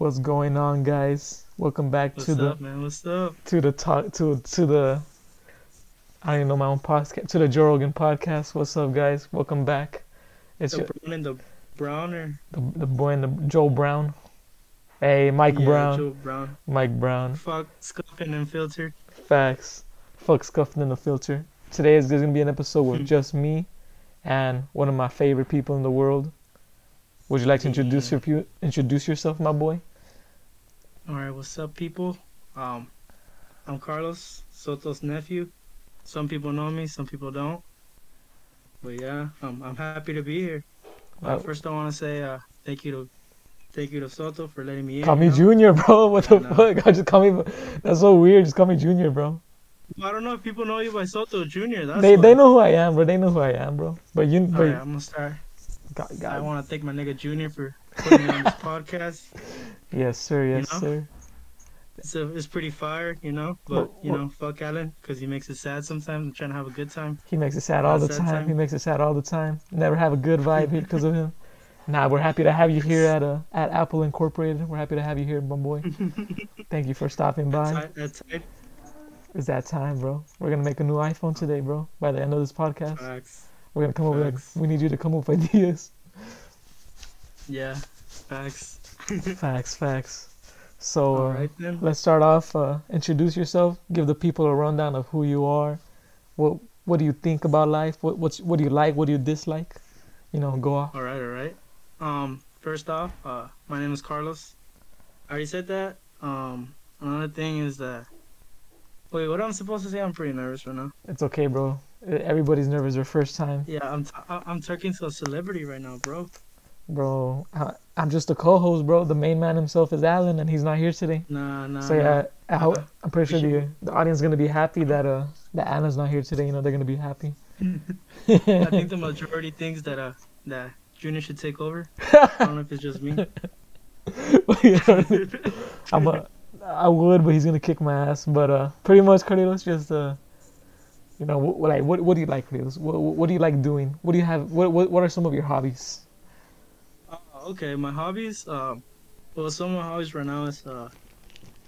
What's going on, guys? Welcome back What's to the man? What's up? to the talk to to the I don't even know my own podcast to the Joe Rogan podcast. What's up, guys? Welcome back. It's The your, brown and the browner. the, the boy and the Joe Brown. Hey, Mike yeah, Brown. Joe Brown. Mike Brown. Fuck, scuffing and filter. Facts. Fuck scuffing and the filter. Today is there's gonna be an episode with Hmm. just me and one of my favorite people in the world. Would you like to introduce your introduce yourself, my boy? All right, what's up, people? Um, I'm Carlos Soto's nephew. Some people know me, some people don't. But yeah, um, I'm happy to be here. Uh, first, I want to say uh, thank you to thank you to Soto for letting me in. Call me you know? Junior, bro. What the I fuck? I just call me. That's so weird. Just call me Junior, bro. I don't know if people know you by Soto Junior. That's they why. they know who I am, bro. They know who I am, bro. But you, All but right, I'm gonna start. God, I want to thank my nigga Junior for putting on this podcast. yes, sir. Yes, know? sir. It's it's pretty fire, you know. But you know, fuck Alan, because he makes it sad sometimes. I'm trying to have a good time. He makes it sad all the Sad time. time. He makes it sad all the time. Never have a good vibe here because of him. Nah, we're happy to have you here at uh, at Apple Incorporated. We're happy to have you here, my boy. Thank you for stopping by. That's, that's it. It's that time, bro. We're gonna make a new iPhone today, bro. By the end of this podcast, Facts. we're gonna come up with. Facts. We need you to come up with ideas. Yeah. Facts. Facts, facts. So All uh, then. let's start off. Uh, introduce yourself. Give the people a rundown of who you are. What What do you think about life? What What's What do you like? What do you dislike? You know, go off. All right. All right. Um. First off, uh, my name is Carlos. I already said that. Um. Another thing is that. Wait, what I'm supposed to say? I'm pretty nervous right now. It's okay, bro. Everybody's nervous their first time, Yeah, I'm t- I'm talking to a celebrity right now, bro. Bro. I, I'm just a co-host, bro. The main man himself is Alan, and he's not here today. Nah, nah. So nah. yeah, I hope, Uh, I'm pretty sure the the audience is gonna be happy that uh that Anna's not here today. You know, they're gonna be happy. I think the majority thinks that uh that Junior should take over. I don't know if it's just me. I'm a, I would, but he's gonna kick my ass. But uh, pretty much, Carlitos, just uh, you know, what, like, what, what do you like, Carlitos? What, what do you like doing? What do you have? What, what, what are some of your hobbies? Uh, okay, my hobbies. Um, well, some of my hobbies right now is uh,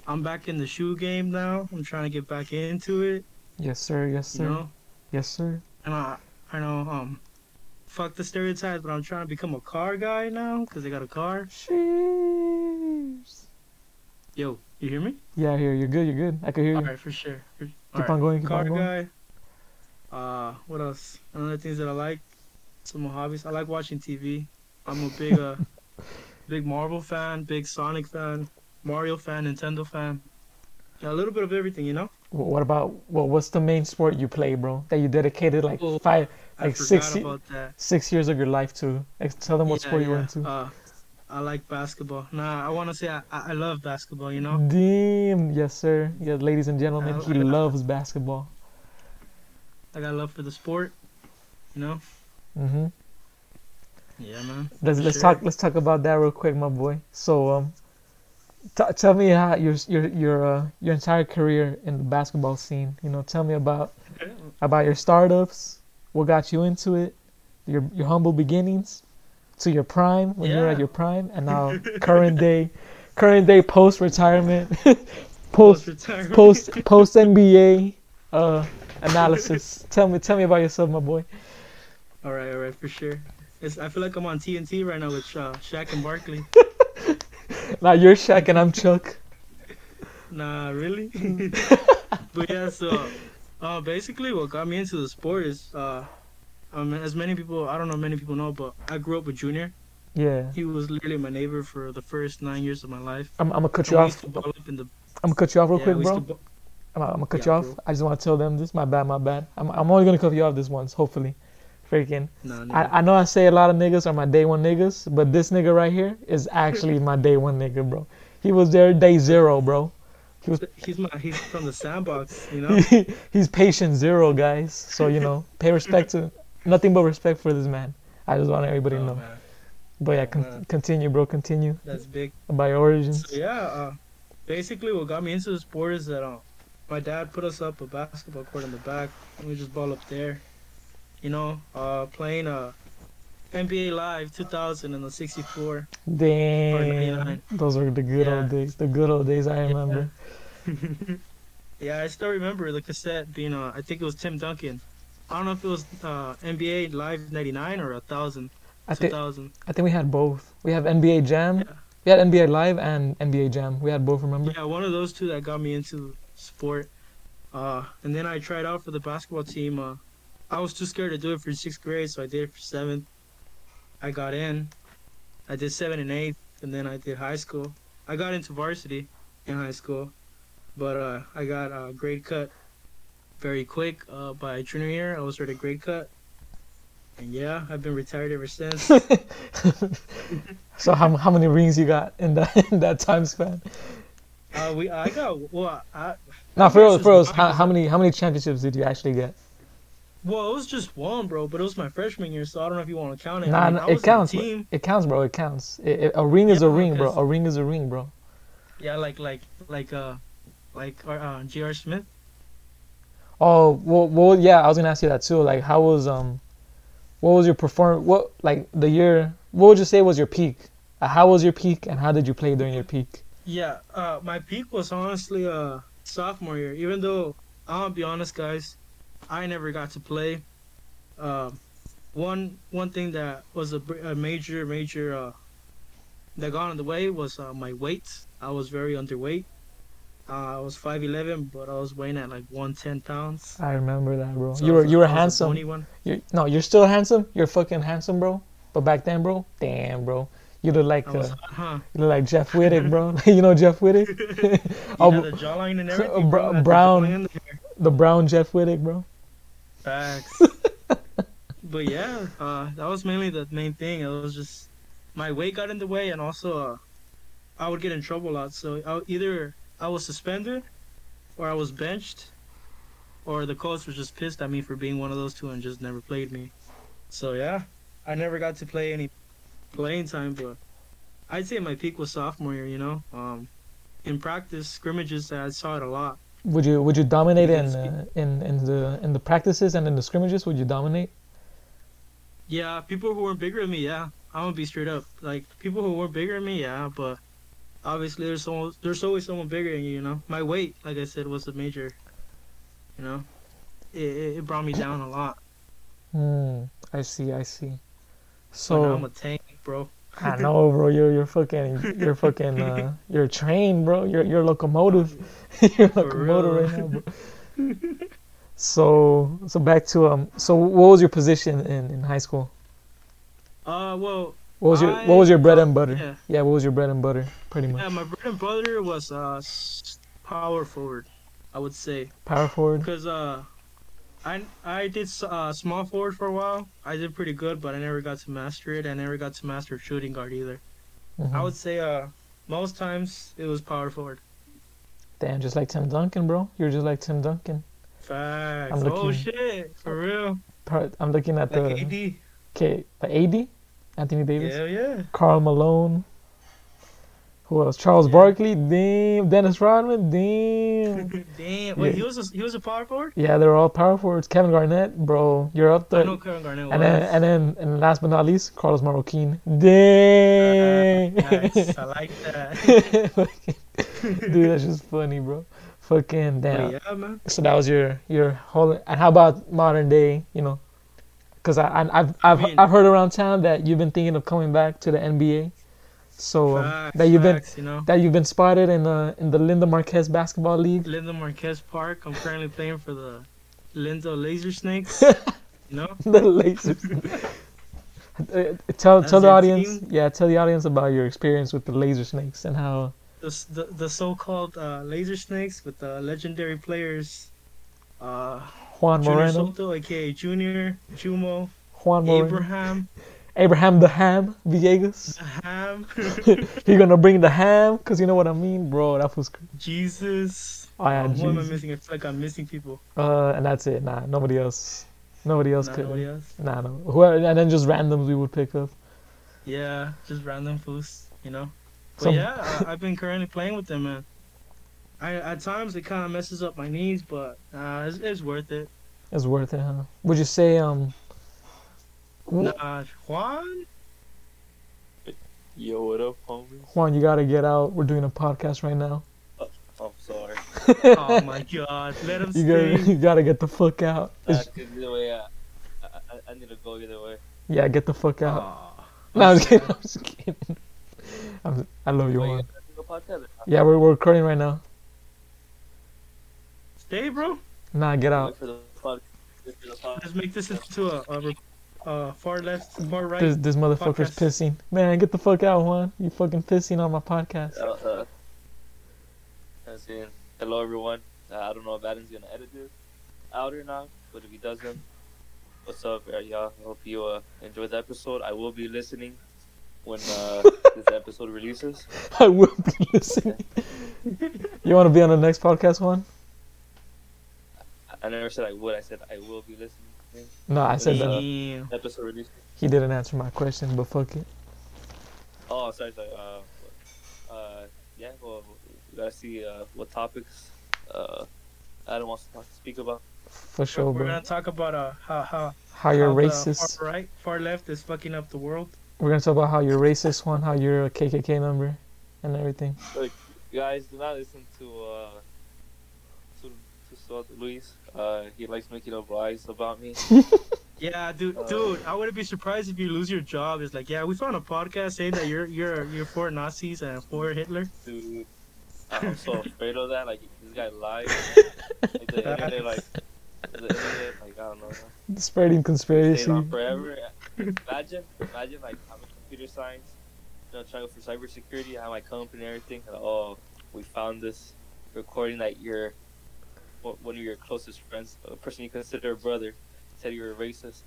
I'm back in the shoe game now. I'm trying to get back into it. Yes, sir. Yes, You sir. know, Yes, sir. and I, I know um, fuck the stereotypes, but I'm trying to become a car guy now because I got a car. Cheers. Yo, you hear me? Yeah, here. You're good. You're good. I can hear you. All right, for sure. For- keep right, on going. Keep car on going. guy. Uh, what else? Another things that I like. Some of my hobbies. I like watching TV. I'm a big uh, big Marvel fan, big Sonic fan, Mario fan, Nintendo fan. Yeah, a little bit of everything, you know. Wh- What about well? What's the main sport you play, bro? That you dedicated like Oh, five, Like six ye- about that. six years of your life to? Like, tell them what Yeah, sport you were yeah. into. Uh, I like basketball. Nah, I want to say I, I I love basketball. You know. Damn, yes, sir. Yeah, ladies and gentlemen, I- he I- loves basketball. I got love for the sport. You know. hmm Yeah, man. Let's let's sure. talk let's talk about that real quick, my boy. So um, t- tell me how your your your uh, your entire career in the basketball scene. You know, tell me about about your startups, what got you into it, your your humble beginnings, to your prime when you were at your prime, and now current day, current day post retirement, post post post NBA uh analysis. tell me tell me about yourself, my boy. all right, all right, for sure. It's, I feel like I'm on TNT right now with uh, Shaq and Barkley. Now you're Shaq and I'm Chuck. Nah, really? but yeah, so uh, basically, what got me into the sport is, uh, um, as many people, I don't know, many people know, but I grew up with Junior. Yeah, He was literally my neighbor for the first nine years of my life. I'm I'm gonna cut you off. used to ball up in the I'm gonna cut you off real yeah, quick, bro. I'm, I'm gonna cut Yeah, you off. bro. I just want to tell them this. My bad, my bad. I'm, I'm only gonna cut you off this once, hopefully. Freaking. I, I know I say a lot of niggas are my day one niggas, but this nigga right here is actually my day one nigga, bro. He was there day zero, bro. He was He's my he's from the sandbox, you know. he, he's patient zero, guys. So you know, pay respect to nothing but respect for this man. I just want everybody to Oh, know. man, But yeah, con- man. continue, bro. Continue that's big. By origins. So yeah, uh, basically what got me into the sport is that uh, my dad put us up a basketball court in the back, and we just ball up there. You know, uh, playing uh, NBA Live 2000 and the 64. Damn, 99. those were the good Yeah. old days. The good old days. I remember. yeah, I still remember the cassette being. Uh, I think it was Tim Duncan. I don't know if it was uh, NBA Live 99 or 1000. I think I think we had both. We have NBA Jam. Yeah. We had NBA Live and NBA Jam. We had both. Remember? Yeah, one of those two that got me into sport. Uh, and then I tried out for the basketball team. Uh, I was too scared to do it for sixth grade, so I did it for seventh. I got in. I did seven and eighth, and then I did high school. I got into varsity in high school, but uh, I got a grade cut very quick. Uh, by junior year, I was at a grade cut. And yeah, I've been retired ever since. So how how many rings you got in that in that time span? uh, we I got well, I, Now, for real, for real, how, how many how many championships did you actually get? Well, it was just one, bro, but it was my freshman year, so I don't know if you want to count it. Nah, I mean, nah, I was it counts. Bro. the team. It counts, bro. It counts. It, it- a ring is a ring, bro. A ring is a ring, bro. Yeah, like like like uh like uh, uh J.R. Smith. Oh, well, well, yeah. I was gonna ask you that too. Like, how was um, what was your perform? What like the year? What would you say was your peak? Uh, how was your peak, and how did you play during your peak? Yeah, uh, my peak was honestly uh sophomore year. Even though I'll be honest, guys, I never got to play. Um, one one thing that was a, a major major uh that got in the way was uh, my weight. I was very underweight. Uh, I was five eleven, but I was weighing at like one ten pounds. I remember that, bro. So you were you were I was a handsome. bony one. You no, you're still handsome. You're fucking handsome, bro. But back then, bro, damn, bro, you look like was, uh, huh? you look like Jeff Wittek, bro. you know Jeff Wittek, Oh, the jawline and everything. bro. Brown. the the brown Jeff Wittek, bro. Facts. but yeah, uh, that was mainly the main thing. It was just my weight got in the way, and also uh, I would get in trouble a lot. So I, either I was suspended, or I was benched, or the coach was just pissed at me for being one of those two and just never played me. So yeah, I never got to play any playing time. But I'd say my peak was sophomore year. You know, um, in practice scrimmages, I saw it a lot. Would you would you dominate in uh, in in the in the practices and in the scrimmages? Would you dominate? Yeah, people who weren't bigger than me, yeah. I'm gonna be straight up. Like people who weren't bigger than me, yeah, but obviously there's someone there's always someone bigger than you, you know. My weight, like I said, was a major you know. It it, brought me down a lot. Hmm. I see. I see. So So I'm a tank, bro. I know, bro. You're you're fucking you're fucking uh, you're trained, bro. You're you're locomotive. you're locomotive right now, bro. so so back to um. So what was your position in in high school? Uh well What was your I- what was your bread and butter? yeah. Yeah, what was your bread and butter? Pretty much. Yeah, my bread and butter was uh power forward, I would say. Power forward. Because uh, I I did uh, small forward for a while. I did pretty good, but I never got to master it. I never got to master shooting guard either. Mhm. I would say uh, most times it was power forward. Damn, just like Tim Duncan, bro. You're just like Tim Duncan. Facts. I'm Oh looking- shit, for real. I'm looking at Like the AD. okay, the AD, Anthony Davis, Hell yeah. Karl Malone. Who else? Charles Yeah. Barkley. Damn. Dennis Rodman. Damn. Damn. Wait, Yeah. he was a, he was a power forward. yeah, they were all power forwards. Kevin Garnett, bro, you're up there. I there. know Kevin Garnett was. And then, and then, and last but not least, Carlos Marroquin. Dang. Nice. I like that. Dude, that's just funny, bro. Fucking damn. But yeah, man. So that was your your whole. And how about modern day? You know, because I, I I've I've mean- I've heard around town that you've been thinking of coming back to the NBA. So um, Facts, that you've been you know. that you've been spotted in the in the Linda Marquez basketball league. Linda Marquez Park. I'm currently playing for the Linda Laser Snakes. you know. the lasers. Uh, tell That's tell the audience, team? yeah, tell the audience about your experience with the laser snakes and how. the the, the so-called uh, laser snakes with the legendary players uh, Juan Junior Moreno, Soto, aka Junior, Jumo, Juan Moreno, Abraham, Abraham the Ham Villegas. Ham, You're gonna bring the ham, cause you know what I mean, bro. That was, cr- Jesus. oh yeah, who am I missing? I feel like I'm missing people. Uh, and that's it. Nah, nobody else. Nobody else Not could. nobody else. Nah, no. Whoever, and then just randoms we would pick up. Yeah, just random fools, you know. But Some- yeah, I, I've been currently playing with them, man. I at times it kind of messes up my knees, but uh, it's, it's worth it. It's worth it, huh? Would you say um? Nah, Juan. Yo, what up, homie? Juan, you gotta get out. We're doing a podcast right now. I'm sorry. Oh my god, let him You gotta, stay. you gotta get the fuck out. Nah, It's- 'cause either way, uh, I, I, I need to go either way. yeah, get the fuck out. Aw. no, I'm just kidding. I'm just kidding. I'm, I love you, Wait, Juan. guys do a podcast? Yeah, we're, we're recording right now. Stay, bro. Nah, get out. Wait for the pod- wait for the pod- Let's make this into a, a, re- uh, far left, far right. This this motherfucker's Podcast. pissing. Man, get the fuck out, Juan. You fucking pissing on my podcast. Uh, uh, I'm hello, everyone. Uh, I don't know if Adam's gonna edit this out or not, but if he doesn't, what's up, uh, y'all? I hope you uh, enjoyed the episode. I will be listening when uh, this episode releases. I will be listening. you want to be on the next podcast, Juan? I never said I would. I said I will be listening. No, I said that. Episode release. He didn't answer my question, but fuck it. Oh, sorry, sorry. Uh, uh, yeah. Well, we gotta see uh, what topics uh, Adam wants to talk, speak about. For sure, We're bro. gonna talk about uh how how How you're how the racist. Far right, far left is fucking up the world. We're gonna talk about how you're racist, Juan. How you're a KKK member, and everything. You guys, do not listen to uh, to to Salt Luis. Uh, he likes making up lies about me. Yeah, dude, Uh, dude, I wouldn't be surprised if you lose your job. It's like, yeah, we found a podcast saying that you're you're you're for Nazis and for Hitler. Dude, I'm so afraid of that. Like this guy lies. Like, the internet, like the internet, like I don't know. Spreading Stayed conspiracy. on forever. Imagine, imagine like I'm a computer science, you know, trying for cybersecurity. I have my company and everything. And, oh, we found this recording that your one one of your closest friends, a person you consider a brother, said you were a racist.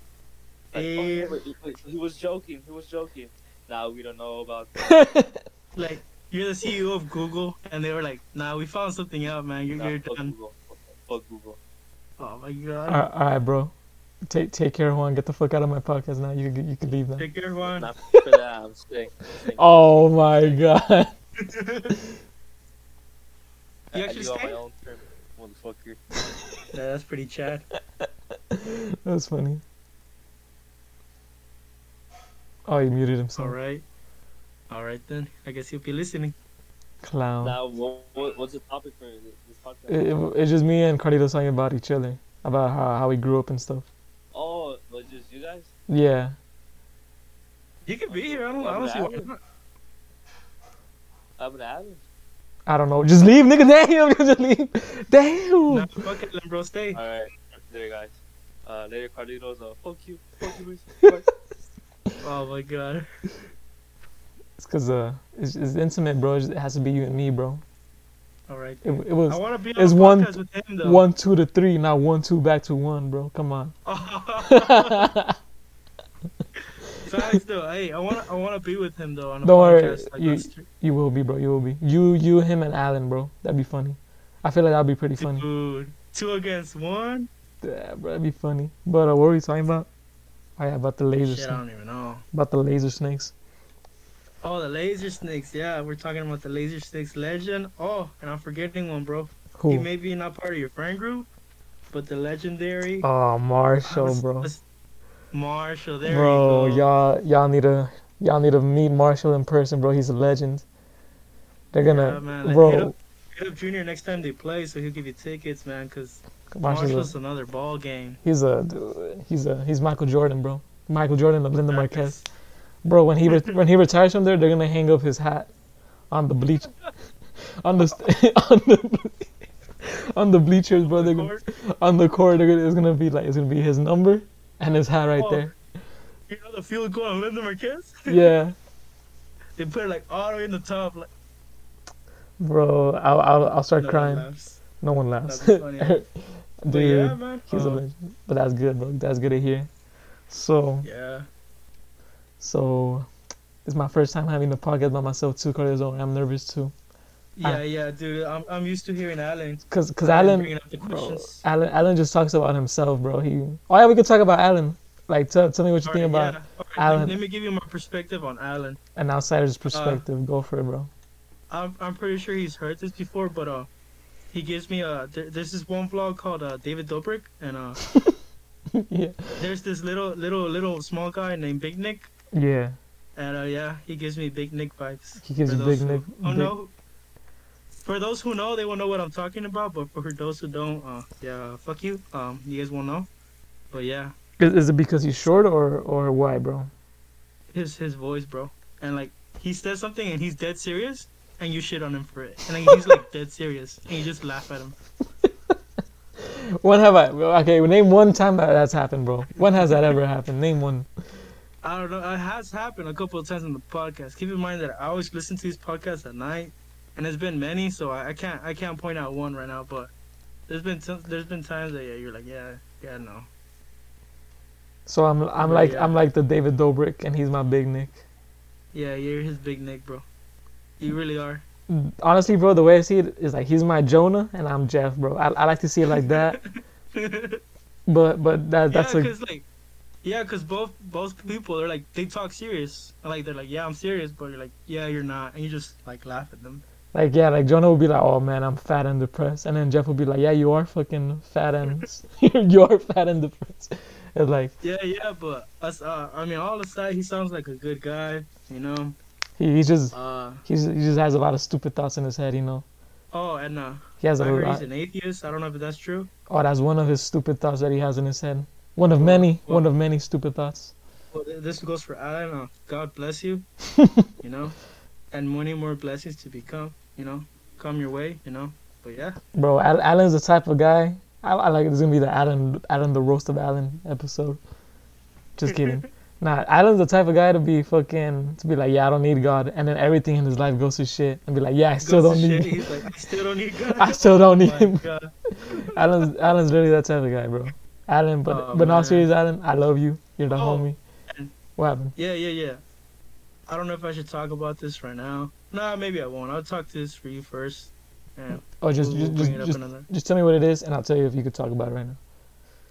Like, oh, yeah, Eh. but- but he was joking. He was joking. Now we don't know about. That. Like, you're the CEO of Google, and they were like, nah, we found something out, man. You're, Nah, you're fuck done. Google. Fuck Google. Oh my god. right, all right, bro. Take take care, Juan. Get the fuck out of my podcast now. You can- you can leave now. Take care, Juan. Not for that. I'm staying. Oh my god. I- You I actually leave motherfucker. Yeah, that's pretty Chad. That's funny. Oh, he muted himself. All right. All right then. I guess you'll be listening. Clown. Now, what, what, what's the topic for this this podcast? It, it- it's just me and Carlito talking about each other, about how, how we grew up and stuff. Oh, was it just you guys? Yeah. You can be here. I don't, I don't see why not. I'm gonna have it. I don't know. Just leave, nigga. Damn. Just leave. Damn. Nah, fuck it, then, bro. Stay. All right, later, guys. Uh, later, Carlitos. Uh, fuck you, fuck you, Luis. Oh my god. It's cause uh, it's, it's intimate, bro. It has to be you and me, bro. All right. It, it was I want to be on it's a one- with him though. one two to three, not one two back to one, bro. Come on. Facts though. Hey, I want I want to be with him though on a Don't worry, podcast. Like you-. You will be, bro. You will be. You, you, him, and Alan, bro. That'd be funny. I feel like that'd be pretty funny. Dude, two against one. Yeah, bro, that'd be funny. But uh, what were we talking about? Oh yeah, about the laser Shit, I don't even know. About the laser snakes. Oh, the laser snakes. Yeah, we're talking about the laser snakes legend. Oh, and I'm forgetting one, bro. He Who? may be not part of your friend group, but the legendary Oh, Marshall, What's- bro. what's- Marshall. There Bro, you go. y'all, y'all need to, y'all need to meet Marshall in person, bro. He's a legend. They're gonna, Yeah, man, like, hit bro. up- Hit up Junior next time they play, so he'll give you tickets, man. Cause Marshall's, Marshall's a, another ball game. he's a, he's a, he's Michael Jordan, bro. Michael Jordan of Linda Marquez, bro. When he re- when he retires from there, they're gonna hang up his hat on the bleach, on the st- on the on the bleachers, bro. They're gonna, Court. on the court. It's gonna be like it's gonna be his number and his hat right Oh. there. You know the field goal on Linda Marquez? Yeah, They put it like all the way in the top. Like, bro. I'll I'll, I'll start no one crying. laughs. No one laughs. Funny. Dude, But yeah, man. he's a uh, legend. But that's good, bro. That's good to hear. So, Yeah. so it's my first time having a podcast by myself too, Carlos. I'm nervous too, Yeah, yeah, dude. I'm I'm used to hearing Alan. cause cause Alan Alan, bringing up the bro. Alan, Alan just talks about himself, bro. He. Oh yeah, we could talk about Alan. Like, tell tell me what you think Alright, about yeah. Alan. Let, me give you my perspective on Alan. an outsider's perspective. Go for it, bro. I'm I'm pretty sure he's heard this before, but uh, he gives me a. There, there's this one vlog called uh David Dobrik, and uh, yeah. There's this little little little small guy named Big Nick, Yeah. and uh, yeah, he gives me Big Nick vibes. He gives you big who- Nick. Oh big- no. For those who know, they will know what I'm talking about. But for those who don't, uh, yeah, fuck you. Um, you guys won't know. But yeah, Is, is it because he's short or or why, bro? his his voice, bro, and like he says something and he's dead serious, and you shit on him for it, and like, he's like dead serious, and you just laugh at him. When have I? Okay, name one time that that's happened, bro. When has that ever happened? Name one. I don't know. It has happened a couple of times on the podcast. Keep in mind that I always listen to these podcasts at night, and there's been many, so I, I can't I can't point out one right now. But there's been t- there's been times that yeah, you're like yeah yeah no So I'm I'm But like yeah. I'm like the David Dobrik, and he's my big Nick. yeah you're his big Nick, bro. You really are. Honestly, bro, the way I see it is like he's my Jonah and I'm Jeff, bro. I, I like to see it like that. But but that that's yeah, a cause like yeah, cause both both people are like they talk serious. Like they're like yeah I'm serious, but you're like yeah you're not, and you just like laugh at them. Like yeah, like Jonah would be like, oh man, I'm fat and depressed, and then Jeff would be like, yeah, you are fucking fat and you are fat and depressed. It's like Yeah yeah, but us uh I mean all aside, he sounds like a good guy, you know. he, he just Uh he's he just has a lot of stupid thoughts in his head, you know. oh and uh He has a heard lot. he's an atheist. I don't know if that's true. Oh, that's one of his stupid thoughts that he has in his head. One of many, well- one of many stupid thoughts. Well, this goes for Alan. Uh, God bless you. you know, and many more blessings to become. You know, come your way. You know, but yeah. Bro, Alan's the type of guy. I, I like it's gonna be the Alan, Alan the roast of Alan episode. Just kidding. nah, Alan's the type of guy to be fucking to be like, yeah, I don't need God, and then everything in his life goes to shit, and be like, yeah, I still don't need. shit, He's like, I still don't need God. I still don't oh need My him. God. Alan's Alan's really that type of guy, bro. Alan, but Oh, but not serious, Alan. I love you. You're the Oh, homie. What happened? Yeah, yeah, yeah. I don't know if I should talk about this right now. Nah, maybe I won't. I'll talk to this for you first. And Oh, just we'll, just just, up just, another. just tell me what it is, and I'll tell you if you could talk about it right now.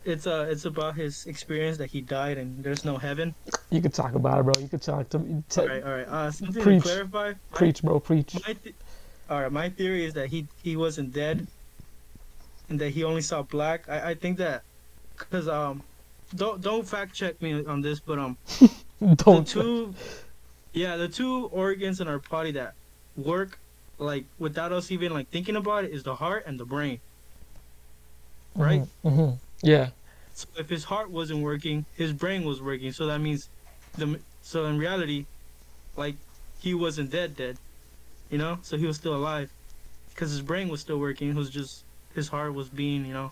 It's uh, it's about his experience that he died and there's no heaven. You could talk about it, bro. You could talk to me. Te- all right, all right. Uh, something Preach. to clarify. my- Preach, bro. Preach. My th- all right, my theory is that he he wasn't dead, and that he only saw black. I, I think that, cause um, don't don't fact check me on this, but um, Don't. two, yeah, the two organs in our body that work like without us even like thinking about it is the heart and the brain. right? hmm Yeah. So if his heart wasn't working, his brain was working. So that means, the so in reality, like he wasn't dead dead, you know. So he was still alive, because his brain was still working. It was just his heart was being, you know.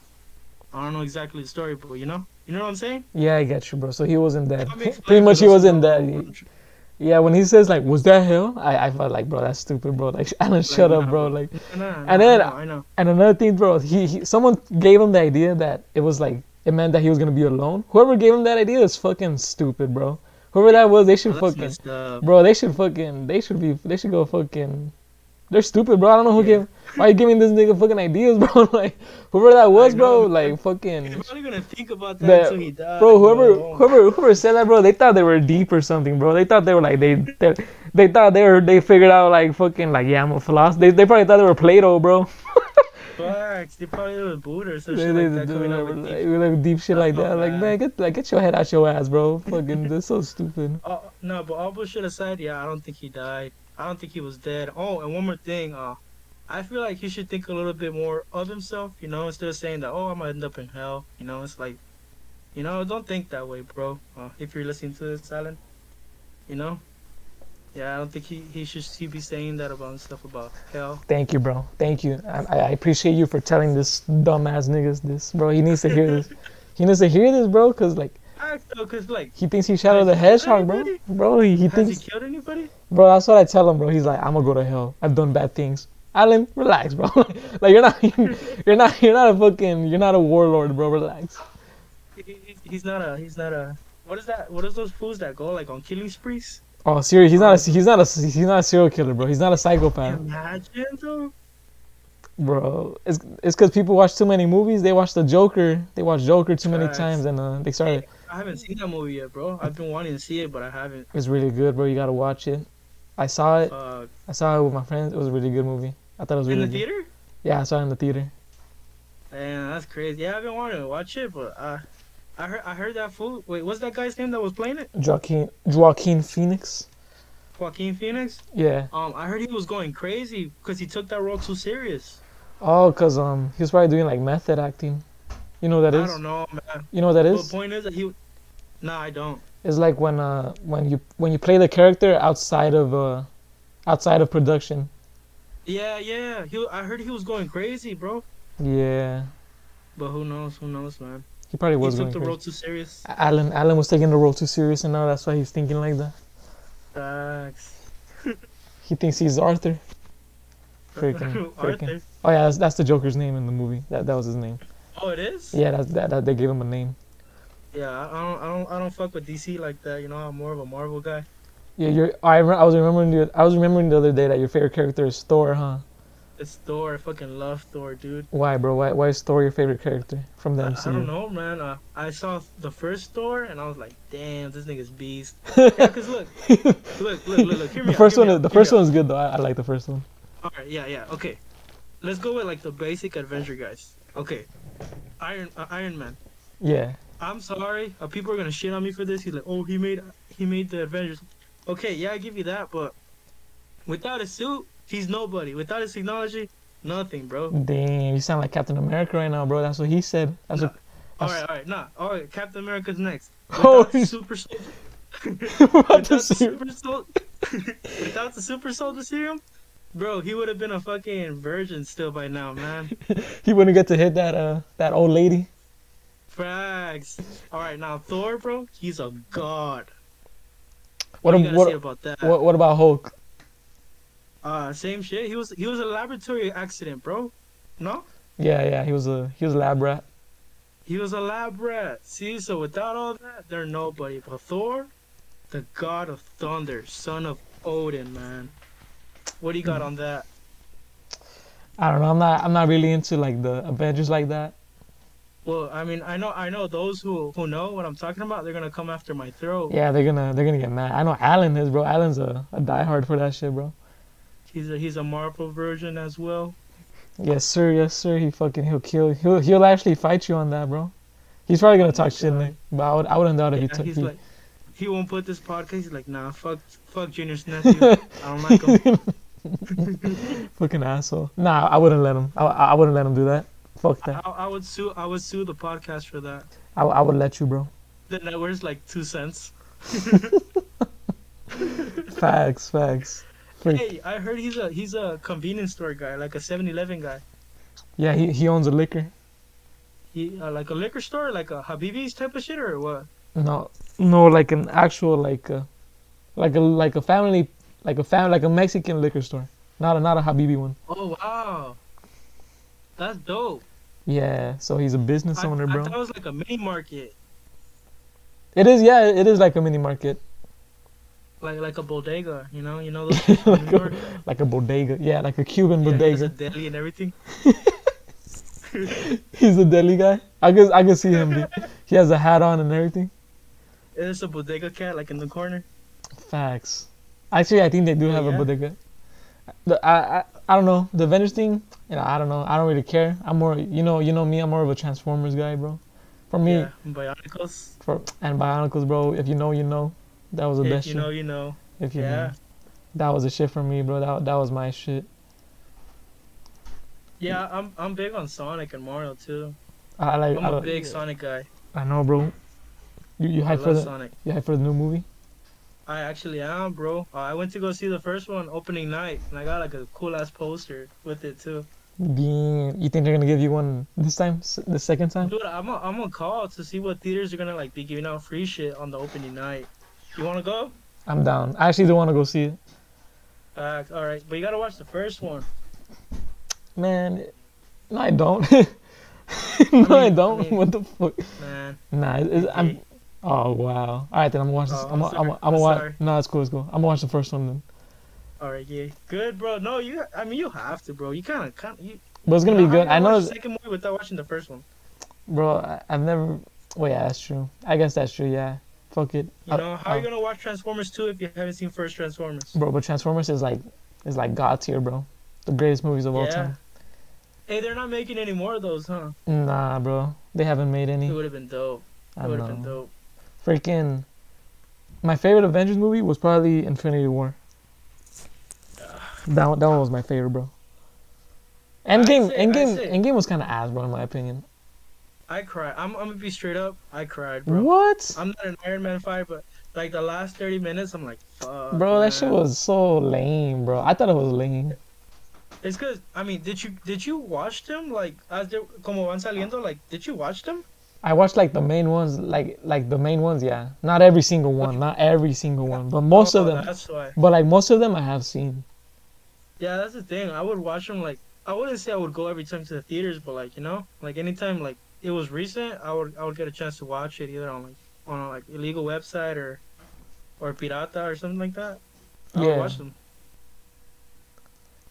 I don't know exactly the story, but you know, you know what I'm saying. Yeah, I get you, bro. So he wasn't dead. Let me explain Pretty much he wasn't dead. Yeah, when he says like, "Was that hell?" I, I felt like, bro, that's stupid, bro. Like, Alan, shut nah, up, bro. Like, Nah, nah, And then- I know. and another thing, bro, he, he someone gave him the idea that it was like it meant that he was gonna be alone. Whoever gave him that idea is fucking stupid, bro. Whoever that was, they should Oh, fucking, bro. They should fucking, they should be, they should go fucking. They're stupid, bro. I don't know who Yeah. gave. Why you giving this nigga fucking ideas, bro? like, whoever that was, bro, like fucking. He's probably gonna think about that The- until he dies. Bro, whoever, bro. whoever, whoever said that, bro, they thought they were deep or something, bro. They thought they were like they, they, they thought they were they figured out like fucking like yeah, I'm a philosopher. They, they probably thought they were Plato, bro. Facts. They probably was Buddha or some shit they, like that. they, coming up with like, deep- like deep shit like Oh, that. Like man. man, get like get your head out your ass, bro. Fucking, that's so stupid. Oh no, but all bullshit aside, yeah, I don't think he died. I don't think he was dead. Oh, and one more thing, uh, I feel like he should think a little bit more of himself. You know, instead of saying that, oh, I'm gonna end up in hell. You know, it's like, you know, don't think that way, bro. Uh, if you're listening to this, Alan, you know, yeah, I don't think he he should he be saying that about stuff about hell. Thank you, bro. Thank you. I, I I appreciate you for telling this dumbass niggas this, bro. He needs to hear this. He needs to hear this, bro, cause like Though, cause like, he thinks he Shadow the Hedgehog, bro. anybody? Bro, he, he has thinks he killed anybody? Bro, that's what I tell him, bro. He's like, I'm gonna go to hell. I've done bad things. Alan, relax, bro. like you're not, you're not, you're not a fucking, you're not a warlord, bro. Relax. He, he- he's not a he's not a. What is that? What is those fools that go like on killing sprees? Oh, serious. He's not, a, he's not a, he's not a serial killer, bro. He's not a psychopath, Imagine though. bro. It's, it's because people watch too many movies. They watch the Joker. They watch Joker too many times, and uh, they started. I haven't seen that movie yet, bro. I've been wanting to see it, but I haven't. It's really good, bro. You gotta watch it. I saw it. Uh, I saw it with my friends. It was a really good movie. I thought it was really good. in really the good. theater? Yeah, I saw it in the theater. Man, that's crazy. Yeah, I've been wanting to watch it, but uh, I heard I heard that fool. Wait, what's that guy's name that was playing it? Joaquin Joaquin Phoenix. Joaquin Phoenix. Yeah. Um, I heard he was going crazy because he took that role too serious. Oh, cause um he was probably doing like method acting. You know what that I don't know, man. You know what that is? the point is that he. Nah, I don't. It's like when uh when you when you play the character outside of uh outside of production. Yeah, yeah. He. I heard he was going crazy, bro. Yeah. But who knows? Who knows, man? He probably was. He took going the crazy. role too serious. Alan Alan was taking the role too serious and now that's why he's thinking like that. Facts. He thinks he's Arthur. Freaking, Arthur. freaking. Oh yeah, that's, that's the Joker's name in the movie. That that was his name. Oh, it is. Yeah, that's that, that they gave him a name. Yeah, I don't, I don't, I don't fuck with DC like that. You know, I'm more of a Marvel guy. Yeah, you're. I, re- I was remembering the I was remembering the other day that your favorite character is Thor, huh? It's Thor. I fucking love Thor, dude. Why, bro? Why why is Thor your favorite character from the I, MCU? I don't know, man. Uh, I saw the first Thor and I was like, damn, this nigga's beast. Yeah, cause look, look, look, look, look. Hear me the out, first hear one, is, out, the first out. one's good though. I, I like the first one. All right, yeah, yeah. Okay, let's go with like the basic adventure guys. Okay, Iron uh, Iron Man. Yeah, I'm sorry, uh, people are gonna shit on me for this. He's like, oh, he made he made the Avengers. Okay, yeah, I give you that, but without a suit, he's nobody. Without his technology, nothing, bro. damn, you sound like Captain America right now, bro. That's what he said. That's what. All right, all right, nah, all right. Captain America's next. Oh, Without super soldier, what without the super sol- without the super soldier serum, bro, he would have been a fucking virgin still by now, man. He wouldn't get to hit that uh that old lady. Facts. All right, now Thor, bro, he's a god. What What, do ab- you gotta what- about that? What what about Hulk? Uh, same shit. He was he was a laboratory accident, bro. No, Yeah, yeah, he was a he was a lab rat. he was a lab rat. See, so without all that, they're nobody. But Thor, the god of thunder, son of Odin, man. What do you got Hmm. on that? I don't know. I'm not I'm not really into like the Avengers like that. Well, I mean, I know, I know those who who know what I'm talking about. They're gonna come after my throat. Yeah, they're gonna they're gonna get mad. I know Alan is, bro. Alan's a, a diehard for that shit, bro. He's a he's a Marvel version as well. Yes, sir. Yes, sir. He fucking he'll kill. He'll he'll actually fight you on that, bro. He's probably gonna talk shit, like, but I would I wouldn't doubt if he took. he's He, like, he won't put this podcast. He's like, nah, fuck, fuck Junior's nephew. I don't like him. fucking asshole. Nah, I wouldn't let him. I, I wouldn't let him do that. Fuck I, that. I would sue. I would sue the podcast for that. I, I would let you, bro. The network's like two cents. Facts, facts. Freak. Hey, I heard he's a he's a convenience store guy, like a 7-Eleven guy. Yeah, he he owns a liquor. He uh, like a liquor store, like a Habibi's type of shit, or what? No, no, like an actual like a, like a like a family, like a fam like a Mexican liquor store. Not a not a Habibi one. Oh wow, that's dope. Yeah, so he's a business I, owner, I bro. thought it was like a mini market, It is, yeah, it is like a mini market, like like a bodega. You know, you know those New York. like a bodega. Yeah, like a Cuban Yeah, there's a bodega. deli and everything. He's a deli guy. I guess I can see him. Dude. He has a hat on and everything. There's a bodega cat like in the corner. Facts. Actually, I think they do Oh, have a bodega. The, I, I I don't know the Avengers thing. You know, I don't know. I don't really care. I'm more, you know, you know me. I'm more of a Transformers guy, bro. For me, Yeah, Bionicles. for and Bionicles, bro. If you know, you know. That was the If best you shit. know, you know. if you yeah. know, that was a shit for me, bro. That that was my shit. Yeah, I'm I'm big on Sonic and Mario too. I like. I'm I, a big Sonic guy. I know, bro. You you hype for the Sonic. you hype for the new movie? I actually am, bro. Uh, I went to go see the first one opening night, and I got like a cool ass poster with it too. Being, you think they're gonna give you one this time? The second time? Dude, I'm a, I'm gonna call to see what theaters are gonna like be giving out free shit on the opening night. You wanna go? I'm down. I actually do want to go see it. Uh, all right, but you gotta watch the first one. Man, no, I don't. no, I, mean- I don't. mean- what the fuck? Man, Nah, I'm. Oh wow. All right, then I'm gonna watch this. Oh, I'm, I'm gonna- I'm, I'm gonna watch. sorry. No, it's cool. It's cool. I'm gonna watch the first one then. all right, yeah, good, bro. No, you. I mean, you have to, bro. You kind of, kind of. You, But it's gonna be how good. you I know, watch the second movie without watching the first one. bro. I, I've never. Well, yeah, that's true. I guess that's true. Yeah. Fuck it. You I- know, uh, how I- are you uh, gonna watch Transformers 2 if you haven't seen first Transformers? Bro, but Transformers is like, is like god tier, bro. The greatest movies of all Yeah. time. Hey, they're not making any more of those, huh? Nah, bro. They haven't made any. It would have been dope. I would have been know. dope. Freaking. My favorite Avengers movie was probably Infinity War. That one, that one was my favorite, bro. Endgame, say- Endgame, Endgame was kind of ass, bro, in my opinion. I cried. I'm, I'm gonna be straight up. I cried, bro. What? I'm not an Iron Man fan, but like the last 30 minutes, I'm like, fuck. Bro, that shit was so lame, bro. I thought it was lame. It's cause I mean, did you did you watch them like as they como van saliendo? Like, did you watch them? I watched like the main ones, like like the main ones, yeah. Not every single one, not every single one, but most of Oh, them. That's why. But like most of them, I have seen. Yeah, that's the thing. I would watch them like I wouldn't say I would go every time to the theaters, but like you know, like anytime like it was recent, I would I would get a chance to watch it either on like on a like illegal website or or pirata or something like that. I would Yeah. watch them.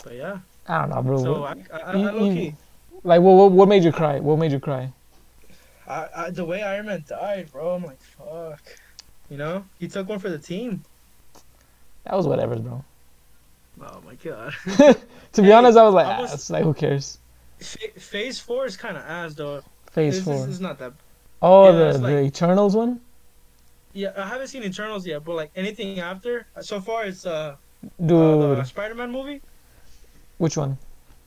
But yeah, I don't know, bro. so I I, I, You- I low you- key. like what, what what made you cry? What made you cry? I, I the way Iron Man died, bro. I'm like fuck. You know, he took one for the team. That was whatever, bro. Oh my god. To be Hey, honest, I was like, I ah, was- it's like who cares? Fa- Phase four is kind of ass though. Phase This, four. this is not that. oh, yeah, the it's the like- Eternals one. Yeah, I haven't seen Eternals yet, but like anything after so far, it's uh, uh Dude, the Spider-Man movie. which one?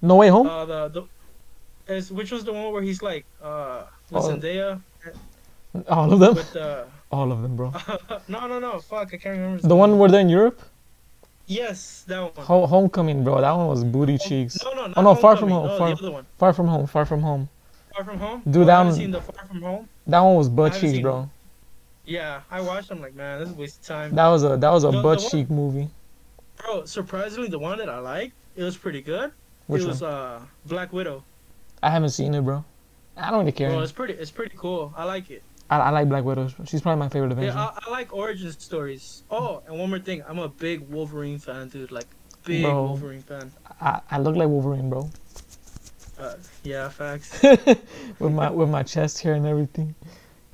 No Way Home. Uh, the the is which was the one where he's like uh with Oh. Zendaya All of them. with the All of them, bro. no no no fuck I can't remember The one where they're in Europe. yes that one. Ho- Homecoming, bro. That one was booty cheeks. No no Oh, no, Far From Home, No, Far- the other one. Far from home. Far from home. Far from home. Dude, oh, that I haven't one- seen the Far from Home. That one was butt cheeks, bro. Yeah, I watched. I'm like, man, this is a waste of time. That was a that was a The- the butt one- cheek movie. Bro, surprisingly, the one that I liked, it was pretty good. Which it one? was uh Black Widow. I haven't seen it, bro. I don't really care. Bro, it's pretty. It's pretty cool. I like it. I, I like Black Widow. She's probably my favorite Avenger. Yeah, I, I like origin stories. Oh, and one more thing, I'm a big Wolverine fan, dude. Like big Bro. Wolverine fan. I, I look like Wolverine, bro. Uh, yeah, facts. with my with my chest hair and everything.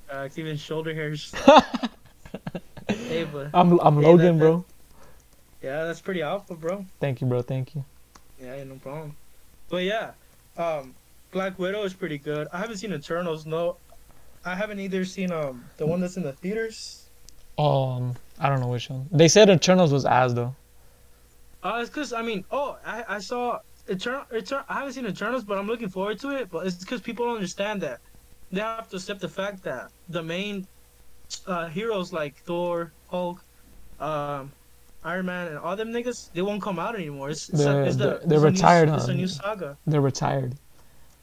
Facts. Even shoulder hairs. hey, but I'm I'm Hey, Logan, that- bro. yeah, that's pretty alpha, bro. Thank you, bro. Thank you. Yeah, yeah, no problem. But yeah, um, Black Widow is pretty good. I haven't seen Eternals. No, I haven't either seen um the one that's in the theaters. Um, I don't know which one. They said Eternals was ass though. Uh, it's cause I mean, oh, I I saw Eternal. Eternal. I haven't seen Eternals, but I'm looking forward to it. But it's because people don't understand that they have to accept the fact that the main uh, heroes like Thor, Hulk, um, Iron Man, and all them niggas, they won't come out anymore. It's, it's, They're- it's, the, they're- it's they're a new- retired, It's a new saga. They're retired.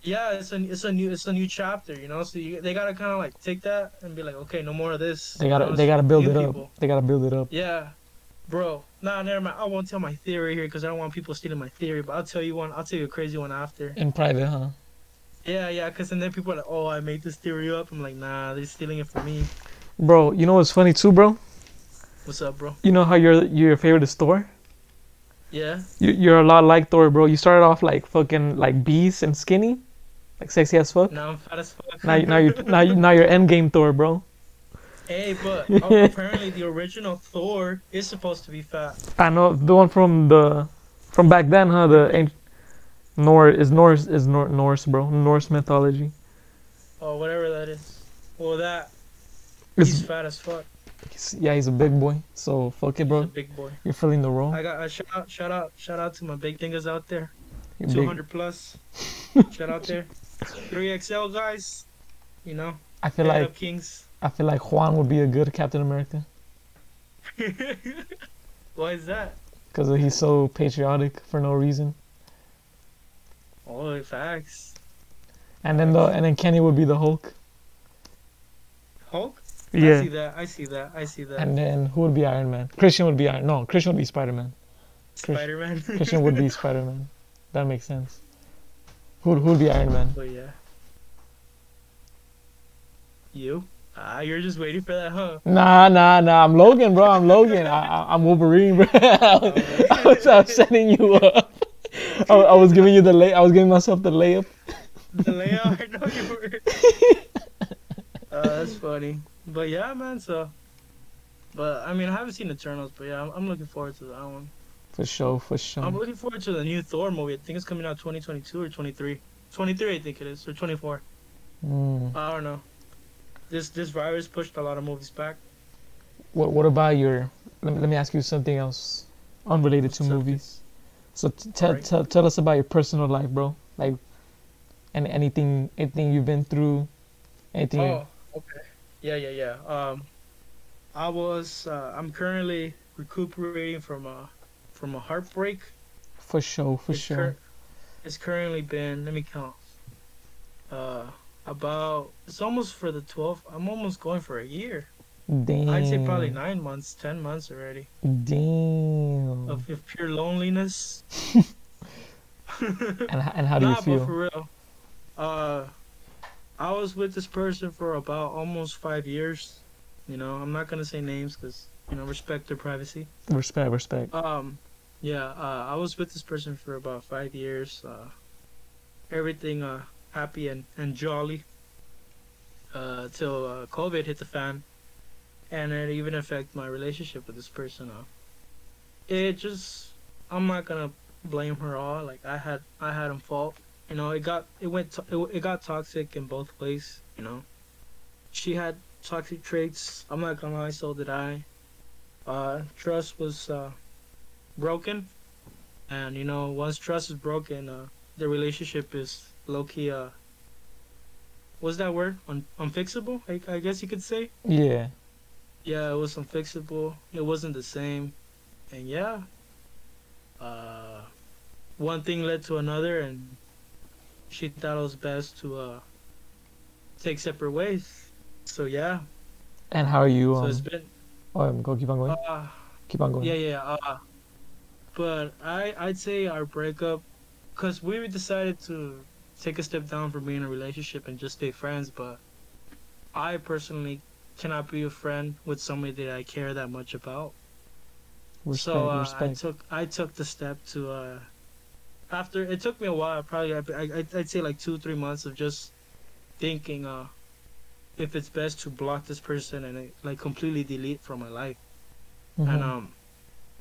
Yeah, it's a it's a new it's a new chapter, you know. So you, they gotta kind of like take that and be like, okay, no more of this. They gotta know, they gotta build it up. They gotta build it up. Yeah, bro. Nah, never mind. I won't tell my theory here because I don't want people stealing my theory. But I'll tell you one. I'll tell you a crazy one after. In private, huh? Yeah, yeah. Because then people are like, oh, I made this theory up. I'm like, nah, they're stealing it from me. Bro, you know what's funny too, bro? What's up, bro? You know how your your favorite is Thor? Yeah. You, you're a lot like Thor, bro. You started off like fucking like beast and skinny, like sexy as fuck. Now I'm fat as fuck. Now you now you now you now you're endgame Thor, bro. hey, but oh, apparently the original Thor is supposed to be fat. I know the one from the from back then, huh? The ancient Norse is Norse is Nor- Norse, bro. Norse mythology. Oh, whatever that is. Well, that he's It's, fat as fuck. he's- yeah, he's a big boy. So fuck it, He's a bro. big boy. You're feeling the role. I got a shout out, shout out, shout out to my big dingers out there. 200 plus. shout out there. 3XL guys. You know, I feel like kings. I feel like Juan would be a good Captain America Why is that? because he's so patriotic for no reason. Oh, facts. And then the and then Kenny would be the Hulk. Hulk? Yeah. I see that. I see that. I see that. And then who would be Iron Man? Christian would be Iron. No, Christian would be Spider Man. Spider Man. Christian would be Spider Man. That makes sense. Who who would be Iron Man? But yeah. You? Ah, you're just waiting for that, huh? Nah, nah, nah. I'm Logan, bro. I'm Logan. I, I'm Wolverine, bro. I, was, I was setting you up. I, I was giving you the lay. I was giving myself the layup. The layout. I know you were. uh, that's funny. But yeah, man. So, but I mean, I haven't seen Eternals, but yeah, I'm, I'm looking forward to that one. For sure, for sure. I'm looking forward to the new Thor movie. I think it's coming out 2022 or 23. 23, I think it is, or 24. Mm. I don't know. this this virus pushed a lot of movies back. What What about your? Let me, let me ask you something else, unrelated to What's dude? movies. So t- tell Alright. tell tell us about your personal life, bro. Like, and anything anything you've been through, anything. Oh, okay. Yeah, yeah, yeah. Um, I was. Uh, I'm currently recuperating from a from a heartbreak. For sure, for it's sure. cur- it's currently been. Let me count. Uh, about. It's almost for the 12th. I'm almost going for a year. Damn. I'd say probably nine months, ten months already Damn. of, of pure loneliness. And and how do nah, you feel? but for real. Uh, I was with this person for about almost five years. You know, I'm not gonna say names because you know respect their privacy. Respect, respect. Um, yeah, uh, I was with this person for about five years. Uh, everything uh happy and and jolly. Uh, till uh, COVID hit the fan, and it even affected my relationship with this person. Uh, it just, I'm not gonna blame her all. Like I had, I had him fault. You know, it got, it went, to, it, it got toxic in both ways. You know, she had toxic traits. I'm not gonna lie, so did I. Uh, trust was uh, broken, and you know, once trust is broken, uh, the relationship is low key. Uh, what's that word? Un- unfixable? I, I guess you could say. Yeah. Yeah, it was unfixable. It wasn't the same, and yeah. Uh, one thing led to another, and she thought it was best to uh take separate ways. So yeah. And how are you? So Um, it's been oh, um, go keep on going. uh keep on going. yeah yeah uh. But I I'd say our breakup, cause we decided to take a step down from being in a relationship and just stay friends. But I personally cannot be a friend with somebody that I care that much about. Respect, so uh, I took I took the step to uh after it took me a while probably I, I I'd say like two three months of just thinking uh if it's best to block this person and like completely delete from my life Mhm. and um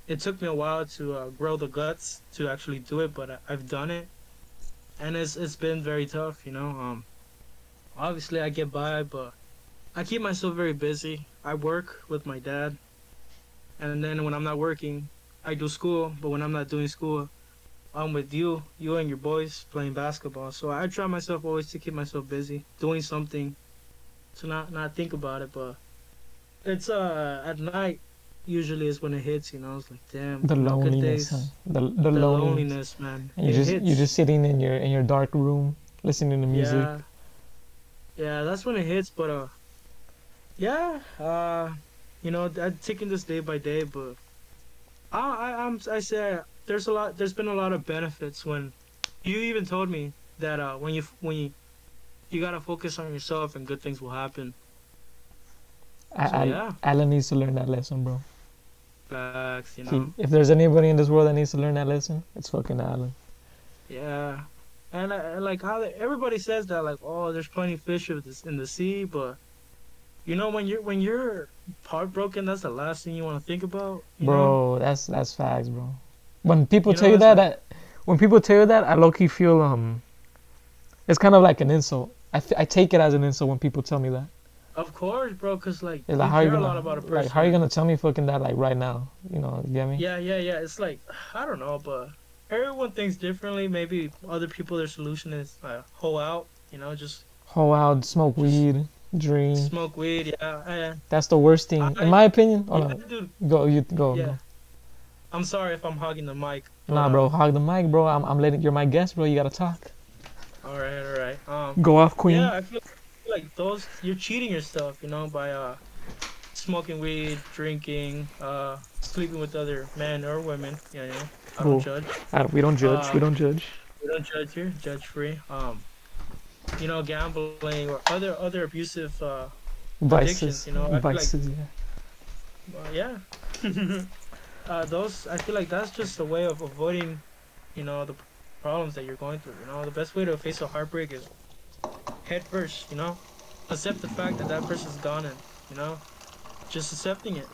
it took me a while to uh, grow the guts to actually do it but I, I've done it. And it's it's been very tough you know um obviously I get by but I keep myself very busy. I work with my dad. And then when I'm not working I do school but when I'm not doing school I'm with you you and your boys playing basketball. So I try myself always to keep myself busy doing something to not not think about it but it's uh at night usually is when it hits you know it's like damn the loneliness, huh? the the, the loneliness. loneliness man And you just hits. you're just sitting in your in your dark room listening to music. Yeah. Yeah, that's when it hits, but uh yeah, uh you know, I'm taking this day by day, but I I I'm I say there's a lot there's been a lot of benefits when you even told me that uh when you when you you got to focus on yourself and good things will happen. I, So, I- yeah. Alan needs to learn that lesson, bro. Facts, you He- if there's anybody in this world that needs to learn that lesson, it's fucking Alan. Yeah. And, uh, and like how they, everybody says that like oh there's plenty of fish in the sea but you know when you're when you're heartbroken that's the last thing you want to think about you know? Bro, that's that's facts, bro. When people You tell know, you that, that, when people tell you that, I low key feel um, it's kind of like an insult. I I take it as an insult when people tell me that. Of course, bro, because like It's you like, how you a gonna lot about a person. like how are you gonna tell me fucking that like right now? You know, you get me? Yeah, yeah, yeah. It's like I don't know, but everyone thinks differently. Maybe other people, their solution is uh, hoe out. You know, just Hoe out, smoke weed, dream. smoke weed. Yeah, yeah. That's the worst thing, I- in my opinion. Hold yeah, on, dude. go you go. Yeah. go. I'm sorry if I'm hogging the mic. Nah, bro, hog the mic, bro. I'm I'm letting you're my guest, bro. You gotta talk. All right, all right. Um, Go off, queen. yeah, I feel like those you're cheating yourself. You know, by uh smoking weed, drinking, uh sleeping with other men or women. Yeah, you know. I don't Cool. judge. I don't- we don't judge. we Uh, don't judge. We don't judge here, judge free. Um, you know, gambling or other other abusive. Uh, Vices, you know, I feel like- vices. yeah. uh, yeah. uh, those I feel like that's just a way of avoiding, you know, the problems that you're going through. You know, the best way to face a heartbreak is head first. You know, accept the fact that that person's gone, and you know, just accepting it.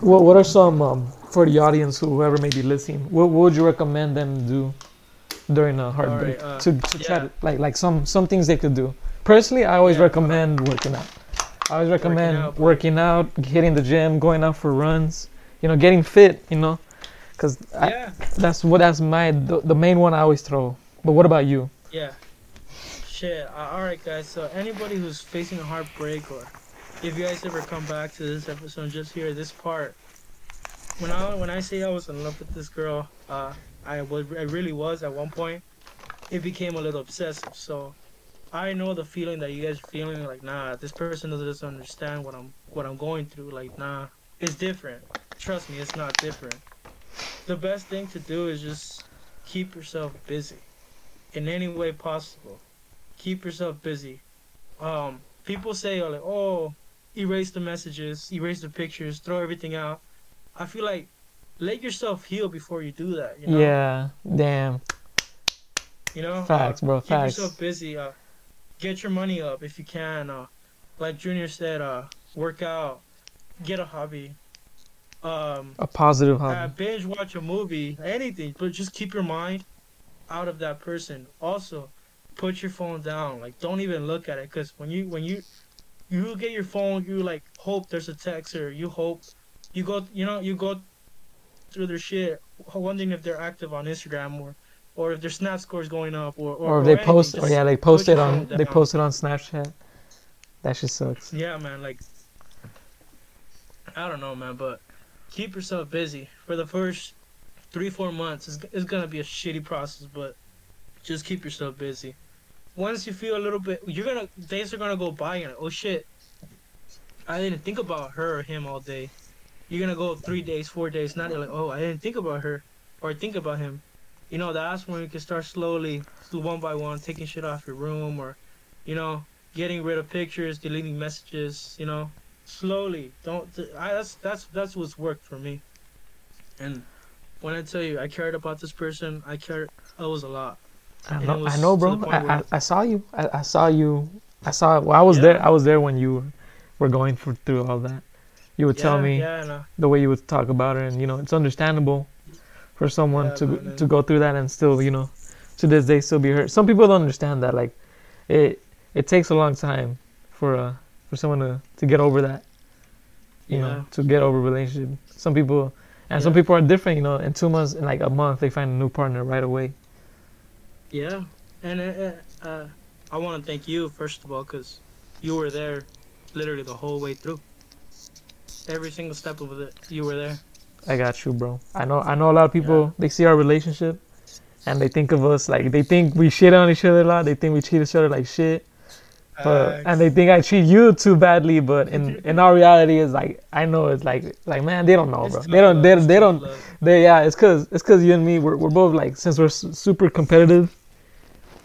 What What are some um, for the audience, whoever may be listening? What, what would you recommend them do during a heartbreak uh, to, to try to, like like some some things they could do? Personally, I always Yeah. recommend working out. I always recommend out, working out, hitting the gym, going out for runs. You know, getting fit. You know, because Yeah, that's what that's my the, the main one I always throw. But what about you? yeah. Shit. Uh, all right, guys. So anybody who's facing a heartbreak, or if you guys ever come back to this episode, just hear this part. When I when I say I was in love with this girl, uh, I was I really was at one point. It became a little obsessive. So I know the feeling that you guys are feeling. Like, nah, this person doesn't understand what I'm what I'm going through. Like, nah, it's different. Trust me, it's not different. The best thing to do is just keep yourself busy in any way possible. Keep yourself busy. Um, people say like, oh, erase the messages, erase the pictures, throw everything out. I feel like let yourself heal before you do that. You know? Yeah, damn. You know. Facts, Uh, bro. keep Facts. yourself busy. Uh, get your money up if you can. Uh, like Junior said, uh, work out, get a hobby. Um, A positive uh, hobby. binge watch a movie, anything, but just keep your mind out of that person. Also, put your phone down. Like, don't even look at it, cause when you when you you get your phone, you like hope there's a text or you hope you go, you know, you go through their shit, wondering if they're active on Instagram or or if their snap scores going up or or, Or they anything. post, or oh, yeah, they post it on, they post it on Snapchat. That shit sucks. Yeah, man. Like, I don't know, man, but keep yourself busy for the first three, four months. It's, it's gonna be a shitty process, but just keep yourself busy. Once you feel a little bit, you're gonna days are gonna go by and oh shit, I didn't think about her or him all day. You're gonna go three days, four days, not like oh I didn't think about her or think about him. You know that's when you can start slowly, one by one, taking shit off your room or, you know, getting rid of pictures, deleting messages, you know, slowly. Don't. I, that's that's that's what's worked for me. And when I tell you I cared about this person, I cared. It was a lot. I know, I know, bro. I, I, I saw you. I, I saw you. I saw. Well, I was Yeah. there. I was there when you were going for, through all that. You would tell me Yeah, no. the way you would talk about her, and you know, it's understandable for someone Yeah, to to go through that and still, you know, to this day still be hurt. Some people don't understand that. Like, it it takes a long time for uh for someone to to get over that. You Yeah. know, to get over a relationship. Some people. And some people are different, you know. In two months, in like a month, they find a new partner right away. Yeah, and uh, uh, I want to thank you first of all because you were there, literally the whole way through. Every single step of it, you were there. I got you, bro. I know. I know a lot of people. They see our relationship, and they think of us like they think we shit on each other a lot. They think we treat each other like shit, but and they think I treat you too badly. But in in our reality, is like I know it's like like man, they don't know, It's bro. They don't. They, they don't. They yeah. It's cause it's cause you and me. We're we're both like since we're su- super competitive.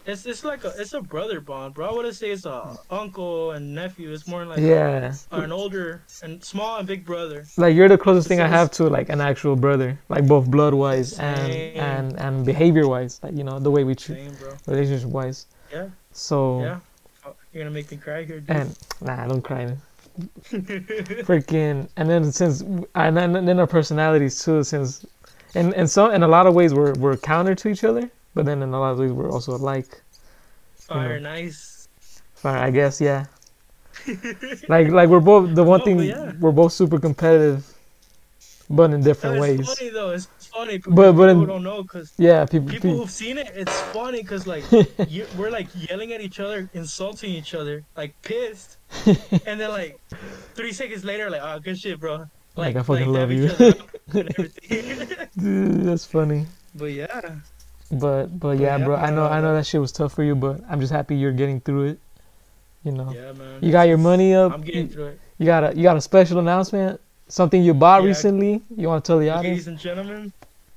It's it's like a it's a brother bond, bro. I wouldn't say it's a uncle and nephew. It's more like Yeah. a, an older and small and big brother. Like you're the closest thing I have to like an actual brother, like both blood wise and and and behavior wise, like you know the way we treat relationship wise. Yeah. So Yeah. Oh, You're gonna make me cry here, dude. and nah, I don't cry. man. freaking and then since and then, and then our personalities too since and and so in a lot of ways we're we're counter to each other but then in a lot of ways we're also alike Fire, nice. fine i guess yeah like like we're both the one No, thing yeah. we're both super competitive but in different it's ways funny though. It's funny. But- But but people in- don't know because yeah people, people pe- who've seen it, it's funny because like you, we're like yelling at each other, insulting each other, like pissed, and then like three seconds later, like, oh, good shit, bro. Like, I fucking dab love you. other up and everything. Dude, that's funny but yeah, but but yeah yeah, bro i know i know that shit was tough for you but i'm just happy you're getting through it you know yeah, man. you got your money up I'm getting you, through it. you got a you got a special announcement something you bought Yeah. recently you want to tell the Ladies audience and gentlemen,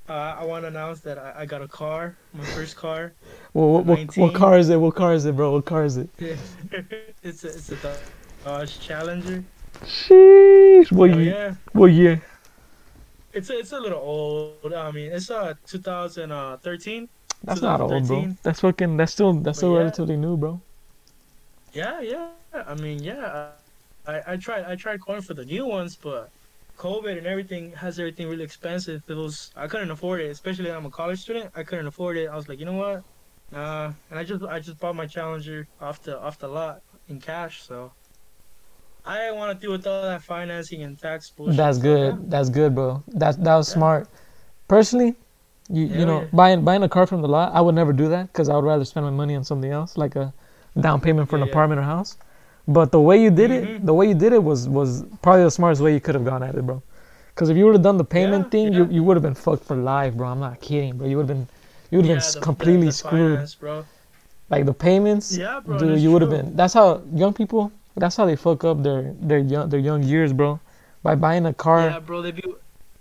uh, I want to announce that I, I got a car, my first car. Well, what, what, what car is it? What car is it, bro? What car is it? it's a it's a Dodge Challenger. Sheesh. What Oh year? yeah, What year? it's a, it's a little old. I mean, it's uh 2013. That's not old, bro. That's fucking. That's still. That's still yeah. relatively new, bro. Yeah, yeah. I mean, yeah. I, I tried I tried calling for the new ones, but COVID and everything has everything really expensive. It was I couldn't afford it, especially I'm a college student. I couldn't afford it. I was like, you know what? Nah. And I just I just bought my Challenger off the off the lot in cash. So I didn't want to deal with all that financing and tax bullshit. That's good. That's good, bro. That that was Yeah. smart. Personally, you you know yeah. buying buying a car from the lot, I would never do that because I would rather spend my money on something else, like a down payment for an Yeah, yeah. apartment or house. But the way you did it, Mhm. the way you did it was was probably the smartest way you could have gone at it, bro. Because if you would have done the payment Yeah, thing, you yeah. you would have been fucked for life, bro. I'm not kidding, bro. You would have been you would Yeah, have been the- completely the- the screwed. finance, bro. Like the payments, Yeah, bro. dude, you would have been. That's how young people. That's how they fuck up their their young their young years, bro. By buying a car Yeah, bro. They be.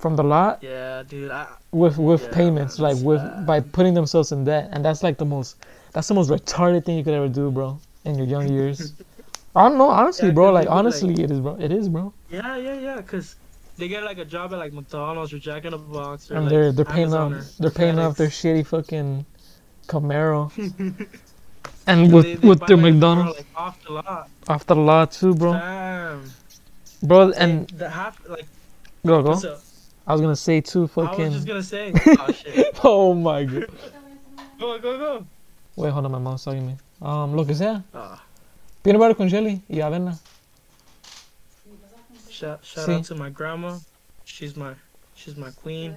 from the lot Yeah, dude. I, with with Yeah, payments, like with bad. by putting themselves in debt, and that's like the most that's the most retarded thing you could ever do, bro, in your young years. I don't know, honestly, Yeah, bro. Like they would, like- honestly, it is, bro. It is, bro. yeah, yeah, yeah. Cause they get like a job at like McDonald's or Jack in the Box or And they're they're paying off they're paying off their shitty fucking Camaro, and They- with they with their like, McDonald's like off the lot. off the lot too, bro. Damn. Bro, and the half like go go. up? I was gonna say too, fucking. I was just gonna say. oh shit. Oh my god. Go go go. Wait, hold on, my mom's talking to me. Um, lo que sea. Ah, Peanut butter con jelly y avena. shout shout Sí. out to my grandma. She's my she's my queen.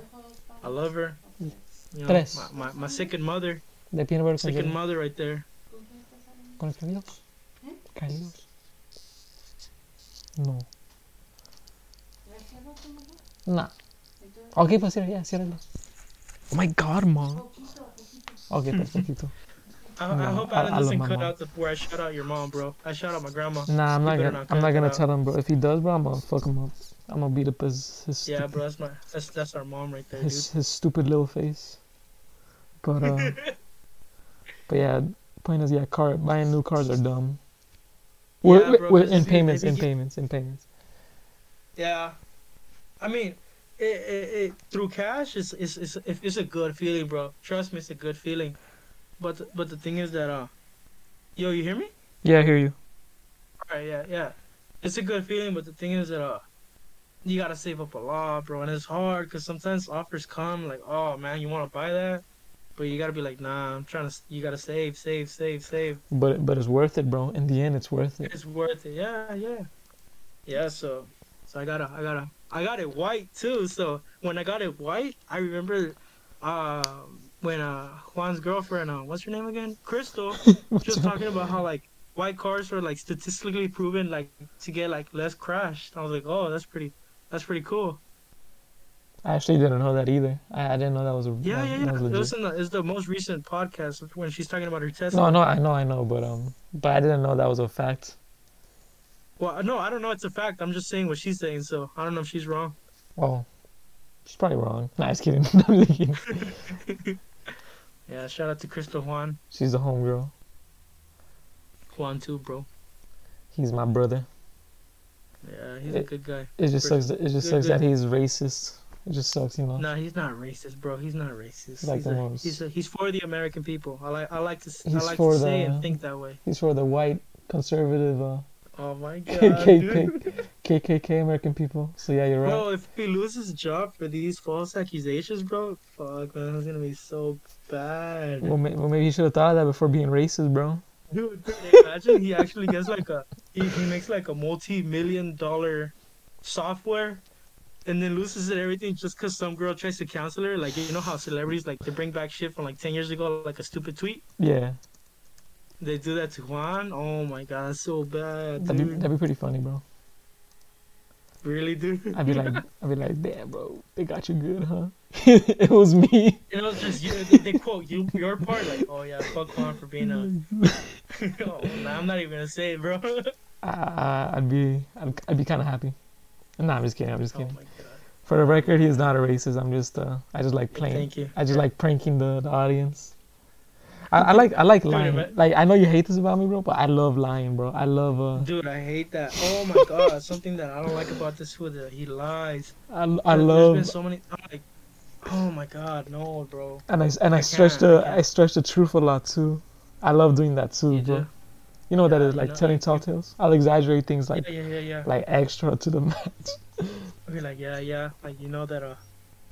I love her. You know, Tres. my, my, my second mother. De peanut butter con Second jelly. mother right there. ¿Con el Carlos? Carlos. No. Nah. Ok, pues cierra, ya, ciérralo. Oh my god, mom. Ok, perfectito. I, I hope I- Alan I my cut mom. out the where I shout out your mom, bro. I shout out my grandma. Nah, I'm not gonna. not I'm not gonna tell him, bro. If he does, bro, I'm gonna fuck him up. I'm gonna beat up his his Yeah, stupid, bro, that's my that's that's our mom right there, dude. his, his stupid little face. But uh, but yeah, point is, yeah, car buying new cars are dumb. We're, Yeah, bro, we're in payments, in payments, in payments. Yeah, I mean, it, it, it through cash is is is it's a good feeling, bro. Trust me, it's a good feeling. But the- but the thing is that uh, yo, you hear me? Yeah, I hear you. All right, yeah, yeah. It's a good feeling, but the thing is that uh, you gotta save up a lot, bro, and it's hard because sometimes offers come like, oh man, you want to buy that, but you gotta be like, nah, I'm trying to. You gotta save, save, save, save. But but it's worth it, bro. In the end, it's worth it. It's worth it. Yeah, yeah, yeah. So, so I gotta, I gotta, I got it white too. So when I got it white, I remember, uh, when uh Juan's girlfriend, uh, what's her name again, Crystal, just talking about how like white cars were like statistically proven like to get like less crashed. I was like, oh, that's pretty, that's pretty cool. I actually didn't know that either. I, I didn't know that was a Yeah, that, yeah, yeah. was It was in the, it's the most recent podcast when she's talking about her Tesla. No, no, I know, I know, but um, but I didn't know that was a fact. Well, no, I don't know. It's a fact. I'm just saying what she's saying. So I don't know if she's wrong. Oh, she's probably wrong. Nah, just kidding. I'm just kidding. Yeah, shout out to Crystal Juan. She's a homegirl. Juan too, bro. He's my brother. Yeah, he's a good guy. It just Pretty- sucks. That, it just good, sucks that he's racist. It just sucks, you know. No, he's not racist, bro. He's not racist. Like he's, the a, most- he's, a, he's for the American people. I like I like to s- I He's like to say the- and think that way. He's for the white conservative uh, Oh my god, dude. KKK, KKK American people. So yeah, you're right. Bro, if he loses his job for these false accusations, bro, fuck man, it's gonna be so bad. Well, may, well, maybe he should have thought of that before being racist, bro. Dude, imagine he actually gets like a he, he makes like a multi-million dollar software and then loses it everything just because some girl tries to cancel her like you know how celebrities like they bring back shit from like 10 years ago like a stupid tweet Yeah, they do that to juan oh my god that's so bad that'd be that'd be pretty funny, bro. really dude I'd be like, I'd be like, damn, bro, they got you good, huh? it was me. you know it's just you they, quote you your part like oh yeah fuck juan for being a oh, nah, i'm not even gonna say it bro oh I, I'd be, I'd, I'd be kind of happy. Nah, I'm just kidding. I'm just my kidding. god For the record, he's not a racist. I'm just, uh, I just like playing. thank you I just like pranking the, the audience. I, I like I like Dude, lying. but- Like I know you hate this about me, bro, but I love lying, bro. I love uh, Dude, I hate that. Oh my god, something that I don't like about this food that he lies. I, I There- There's been love so many. I'm like, oh my god, no, bro. and I and I, I stretch the I I, stretch the truth a lot too. I love doing that too, You bro. do? You know what Yeah, is you like know, telling tall tales. I'll exaggerate things like yeah, yeah, yeah, yeah. like extra to the max. Okay, like yeah, yeah. Like you know that uh,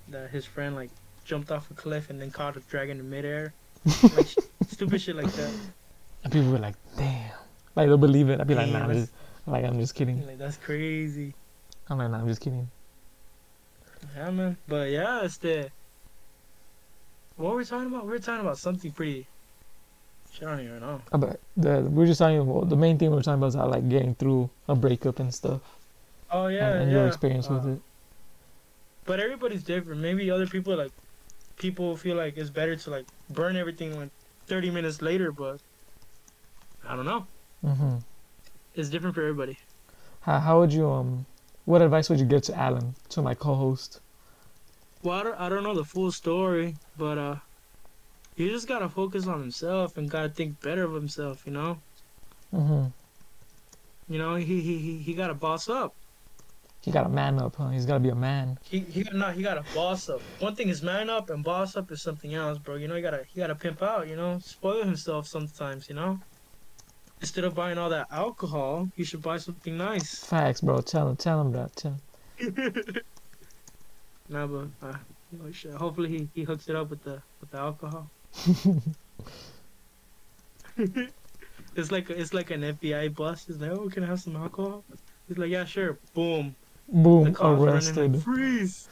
that his friend like jumped off a cliff and then caught a dragon in midair. Like stupid shit like that. And people were like, damn. Like they'll believe it. I'd be like, Damn, nah, that's- just, Like I'm just kidding. Like that's crazy. I'm like, nah, I'm just kidding. Yeah, man. But yeah, it's the. What were we talking about? We were talking about something pretty. Shit, I don't even know. About the we're just talking. Well, the main thing we're talking about is how like getting through a breakup and stuff, Oh yeah, and, and yeah. your experience with Uh, it. But everybody's different. Maybe other people are like, people feel like it's better to like burn everything like 30 minutes later. But I don't know. hmm It's different for everybody. How how would you um, what advice would you give to Alan, to my co-host? Well, I don't, I don't know the full story, but uh, he just gotta focus on himself and gotta think better of himself. You know. Mm-hmm. You know, he he he, he gotta boss up. He got to man up, huh? He's got to be a man. He he no, he gotta boss up. One thing is man up, and boss up is something else, bro. You know, you gotta he gotta pimp out. You know, spoil himself sometimes. You know, instead of buying all that alcohol, you should buy something nice. Facts, bro. Tell him, tell him that. Tell him. nah, but uh, hopefully he, he hooks it up with the with the alcohol. it's like it's like an FBI bust. It's like, oh, can I have some alcohol? He's like, yeah, sure. Boom. Boom, arrested. like, freeze.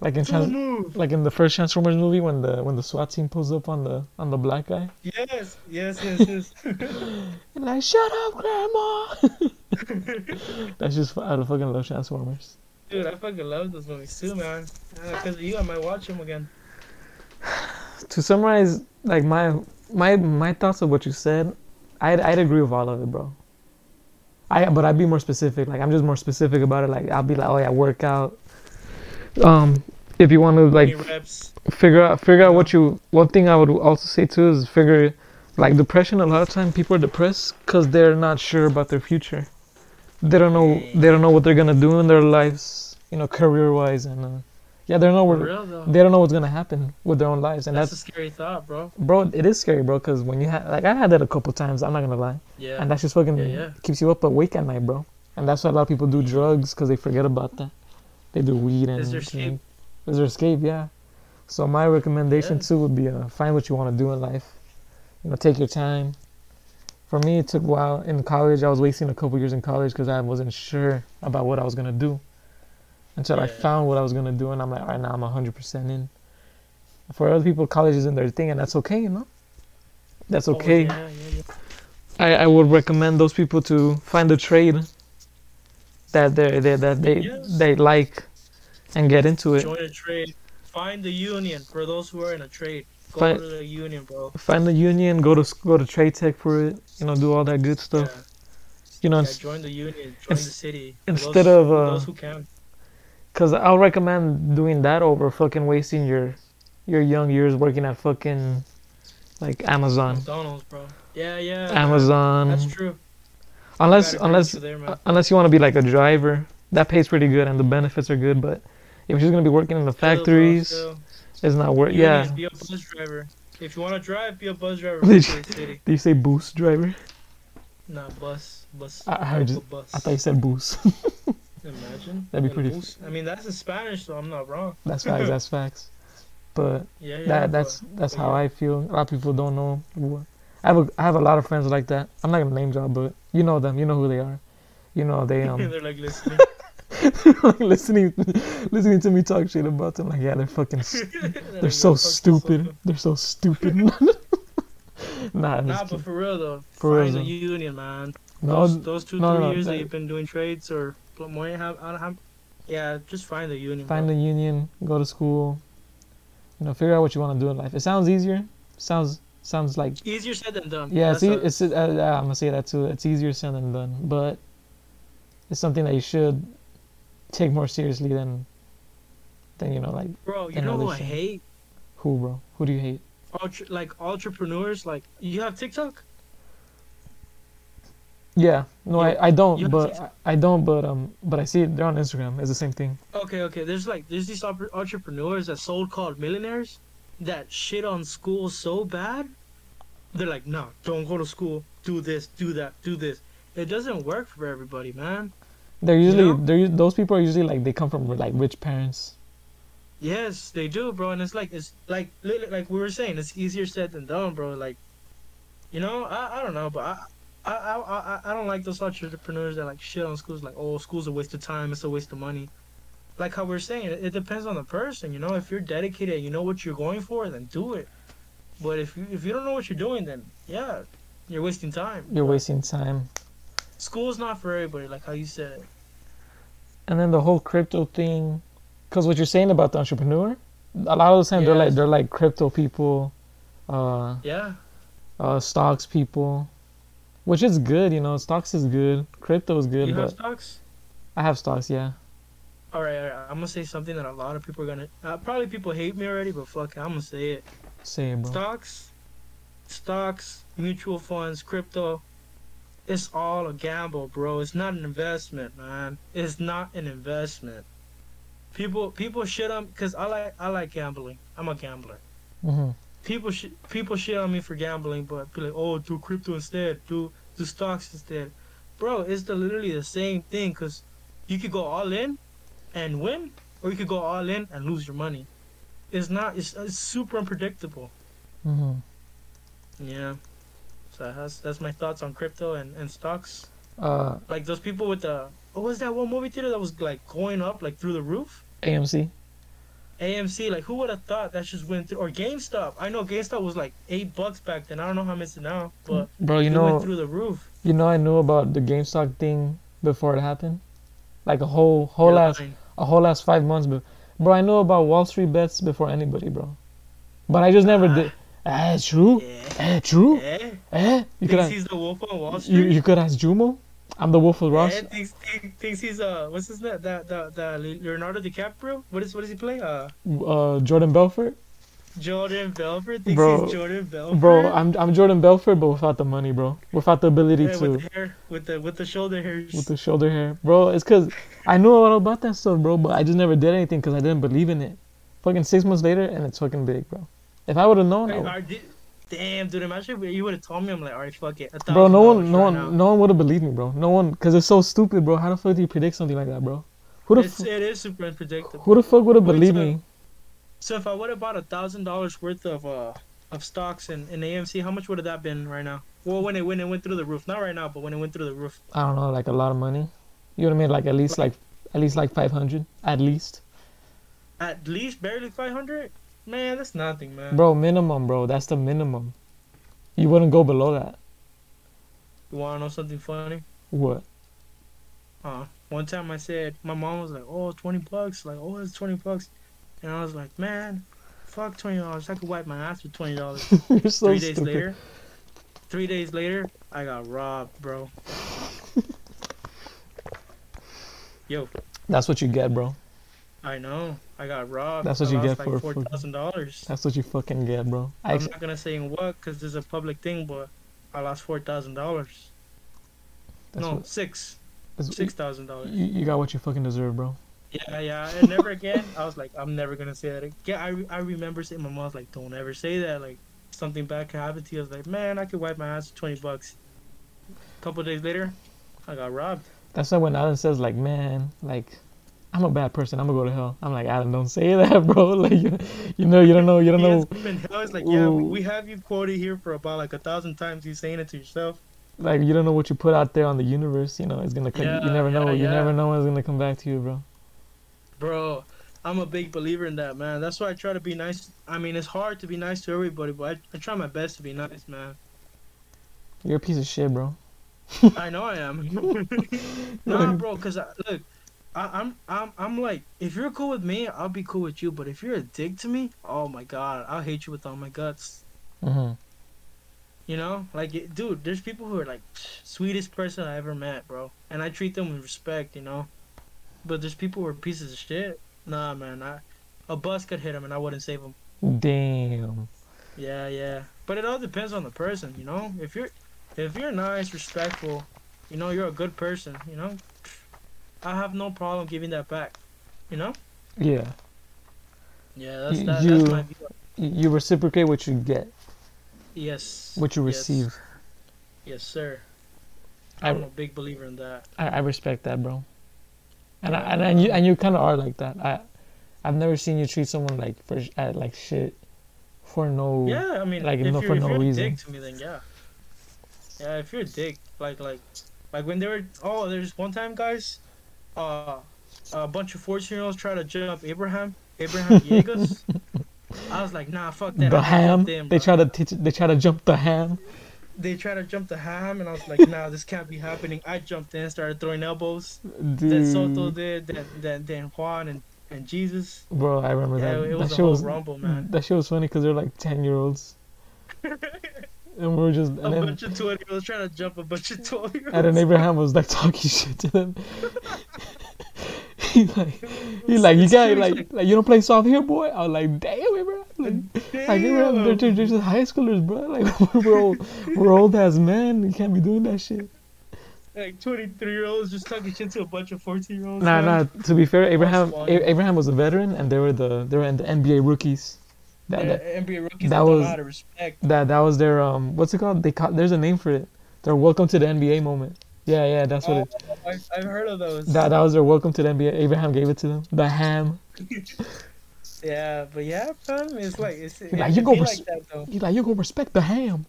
Like in trans- like in the first Transformers movie when the when the SWAT team pulls up on the on the black guy. Yes, yes, yes, yes. And like, shut up, grandma. That's just of fucking love Transformers. Dude, I fucking love those movies too, man. Uh, because of you, I might watch them again. To summarize, like my my my thoughts of what you said, I'd I'd agree with all of it, bro. I but I'd be more specific. Like I'm just more specific about it. Like I'll be like, oh yeah, work out. Um, if you want to like figure out figure out what you one thing i would also say too is figure like depression a lot of time people are depressed because they're not sure about their future they don't know they don't know what they're gonna do in their lives you know career wise and uh, yeah they don't know where they don't know what's gonna happen with their own lives and That's, that's, a scary thought, bro. bro it is scary bro because when you have like i had that a couple times i'm not gonna lie Yeah. and that's just fucking Yeah, yeah. keeps you up awake at night bro and that's why a lot of people do drugs because they forget about that they do weed and Is there escape? Is there escape? Yeah. So my recommendation Yeah. too would be uh, find what you want to do in life. You know, take your time. For me, it took a while in college. I was wasting a couple years in college because I wasn't sure about what I was gonna do until I found what I was gonna do, and I'm like, all right, now I'm 100% in. For other people, college isn't their thing, and that's okay, you know. That's Oh, okay. yeah, yeah, yeah. I, I would recommend those people to find a trade that they they that they Yes. they like and get into it. Join a trade. Find the union for those who are in a trade. Go Find- to the union, bro. Find the union, go to go to trade tech for it. You know, do all that good Yeah. stuff. You know, yeah, join the union. Join the city. instead those, of, uh, those who can. Because I'll recommend doing that over fucking wasting your your young years working at fucking like Amazon, McDonald's, bro. Yeah, yeah. Amazon. That's true. Unless unless you there, uh, unless you want to be like a driver, that pays pretty good and the benefits are good. But if you're just gonna be working in the factories, still. it's not worth. Yeah. Be a bus driver. If you want to drive, be a bus driver Did you-. Do you say boost driver? Nah, bus, bus. I- I you- bus. I thought you said boost. Imagine. That'd be And pretty- bus- I mean, that's in Spanish, so I'm not wrong. that's facts. That's facts. But Yeah, yeah. that that's but- that's but how yeah. I feel. A lot of people don't know. What, I have a I have a lot of friends like that. I'm not gonna name drop, but you know them. You know who they are. You know they um They're like listening. listening listening to me talk shit about them. Like yeah, they're fucking. s- They're They're so "Yo, fuck this stupid. sucker." They're so stupid. nah, Nah, but for real though, For real, a union, man. no, those, those two, no, three no, years that, that- you've been doing trades or more, have, I don't have, yeah, just find a union. find bro. a union, go to school. You know, figure out what you want to do in life. It sounds easier. Sounds sounds like Easier said than done. yeah. It's, e- it's uh, I'm gonna say that too. It's easier said than done, but it's something that you should take more seriously than than you know like bro. You know who I shit. hate? who, bro? Who do you hate? Ultra, like entrepreneurs. Like you have TikTok. Yeah, no, You- I, I don't, but I, don't, but um, but I see it. They're on Instagram. It's the same thing. Okay, okay. There's like there's these entre- entrepreneurs that sold called millionaires that shit on school so bad. They're like, no, don't go to school. Do this, do that, do this. It doesn't work for everybody, man. They're usually know? they're those people are usually like they come from like rich parents. Yes, they do, bro. And it's like it's like li- like we were saying, it's easier said than done, bro. Like, you know, I, I don't know, but I I, I I I don't like those entrepreneurs that like shit on schools. Like, oh, school's a waste of time. It's a waste of money. Like how we're saying, it, it depends on the person. You know, if you're dedicated, you know what you're going for, then do it. But if you if you don't know what you're doing, then yeah, you're wasting time. You're wasting time. School's not for everybody, like how you said. And then the whole crypto thing, because what you're saying about the entrepreneur, a lot of the time they're like they're like crypto people, uh, Yeah, uh, stocks people, which is good. You know, stocks is good, crypto is good, you have stocks. I have stocks. Yeah, All right, all right, I'm gonna say something that a lot of people are gonna. Uh, probably people hate me already, but fuck it, I'm gonna say it. say it, bro. Stocks, stocks, mutual funds, crypto. It's all a gamble, bro. It's not an investment, man. It's not an investment. People people shit on because I like I like gambling. I'm a gambler. hmm People sh- people shit on me for gambling, but be like, oh, do crypto instead, do do stocks instead, bro. It's the, literally the same thing because you could go all in and win, or you could go all in and lose your money. It's not. It's, it's super unpredictable. hmm Yeah. So that's that's my thoughts on crypto and, and stocks. Uh, Like those people with the what was that one movie theater that was like going up like through the roof? AMC. AMC, like who would have thought that just went through or GameStop. I know GameStop was like eight bucks back then. I don't know how much it's now, but Bro, you it know, went through the roof. you know, I knew about the GameStop thing before it happened, like a whole whole You're last lying. a whole last five months. But bro, I knew about Wall Street bets before anybody, bro. But I just never Ah. did. Eh, true. Yeah. Eh, true. Yeah. Eh, you could Thinks ask, the wolf on Wall you, Street. you could ask Jumo. I'm the Wolf of Ross. Yeah, thinks, thinks, thinks he's uh what's his name? That that that Leonardo DiCaprio. What is what does he play? Uh, Uh, Jordan Belfort. Jordan Belfort. Thinks Bro, he's Jordan Belfort. Bro, I'm I'm Jordan Belfort, but without the money, bro. Without the ability yeah, to with the hair, with the with the shoulder hairs. with the shoulder hair, bro. It's cause I knew a lot about that stuff, bro, but I just never did anything because I didn't believe in it. Fucking six months later, and it's fucking big, bro. If I would have known, I would- Damn, dude, imagine if you would have told me. I'm like, all right, fuck it. bro, no one, no right one, now. no one would have believed me, bro. No one, cause it's so stupid, bro. How the fuck do you predict something like that, bro? Who the It's, f- it is super unpredictable. who the fuck would have believed me? So if I would have bought a thousand dollars worth of uh of stocks in, in AMC, how much would have that been right now? Well, when it when it went through the roof, not right now, but when it went through the roof. I don't know, like a lot of money. You would have made like at least like at least like five hundred, at least, At least barely five hundred. Man, that's nothing, man. bro. Minimum, bro. That's the minimum. You wouldn't go below that. You wanna know something funny? What? Uh, one time I said my mom was like, "Oh, 20 bucks." Like, "Oh, it's 20 bucks," and I was like, "Man, fuck twenty dollars. I could wipe my ass with twenty dollars." You're so three days stupid. later, three days later, I got robbed, bro. Yo, That's what you get, bro. I know. I got robbed. That's what I you get like for- four thousand dollars. That's what you fucking get, bro. I I'm ex- not gonna say in what, cause there's a public thing, but I lost four thousand dollars. No, what- six, six thousand dollars. You, you got what you fucking deserve, bro. Yeah, yeah, and never again. I was like, I'm never gonna say that again. I, re- I remember saying, my mom's like, don't ever say that. Like, something bad could happen to you. I was like, man, I could wipe my ass with 20 bucks. A couple days later, I got robbed. That's why when Alan says like, man, like, I'm a bad person. I'm gonna go to hell. I'm like, Adam, don't say that, bro. Like, you, you know, you don't know, you don't know. hell. It's like, yeah, we, have you quoted here for about like a thousand times. You saying it to yourself. Like, you don't know what you put out there on the universe. You know, it's gonna. Come, you Yeah, never know. yeah, You yeah. never know when it's gonna come back to you, bro. Bro, I'm a big believer in that, man. That's why I try to be nice. I mean, it's hard to be nice to everybody, but I, I try my best to be nice, man. You're a piece of shit, bro. I know I am. nah, bro, cause I, look, I, I'm I'm I'm like, if you're cool with me, I'll be cool with you. But if you're a dick to me, oh my god, I'll hate you with all my guts. hmm You know, like, it, dude, there's people who are like sweetest person I ever met, bro, and I treat them with respect, you know. But there's people who are pieces of shit. Nah, man, I, a bus could hit him and I wouldn't save him. Damn. Yeah, yeah. But it all depends on the person, you know. If you're, if you're nice, respectful, you know, you're a good person, you know. I have no problem giving that back, you know. Yeah. Yeah, that's that, you- that's my view. You reciprocate what you get, Yes. what you receive. Yes, sir. I, I'm a big believer in that. I, I respect that, bro. And I, and, and you and you kind of are like that. I I've never seen you treat someone like for uh, like shit for no. Yeah, I mean, like, if no- you're, for no reason. a dick to me, then yeah. Yeah, if you're a dick, like like like when they were oh, there's one time guys, uh, a bunch of fourteen year olds try to jump Abraham, Abraham Villegas. I was like, nah, fuck that. the ham. they try to teach. They try to jump the ham. they try to jump the ham, and I was like, nah, this can't be happening. I jumped in, started throwing elbows. Then Soto Dude, did, then then then Juan and and Jesus. bro, I remember Yeah, that. it that was a whole was rumble, man. that shit was funny because they're like ten year olds, and we were just a then, bunch of twenty year olds trying to jump a bunch of twelve year olds. and then. Abraham was like talking shit to them. he like he like you got like like you don't play soft here, boy. I was like, damn, Abraham. Like, like Abraham, they're, they're just high schoolers, bro. Like we're old, we're old as men. You can't be doing that shit. like 23 year olds just talking shit to a bunch of 14 year olds. Nah, nah. To be fair, Abraham. Abraham was a veteran, and they were the they were in the NBA rookies. That, that NBA rookies that was- know how to respect. that that was their um what's it called? They call there's a name for it. Their welcome to the NBA moment. Yeah, yeah, that's what Oh, it. I, I've heard of those. That that was their welcome to the NBA. Abraham gave it to them. The ham. yeah, but yeah, fam, it's like it's, it, like, you go res- like that though. He's like, you go respect the ham.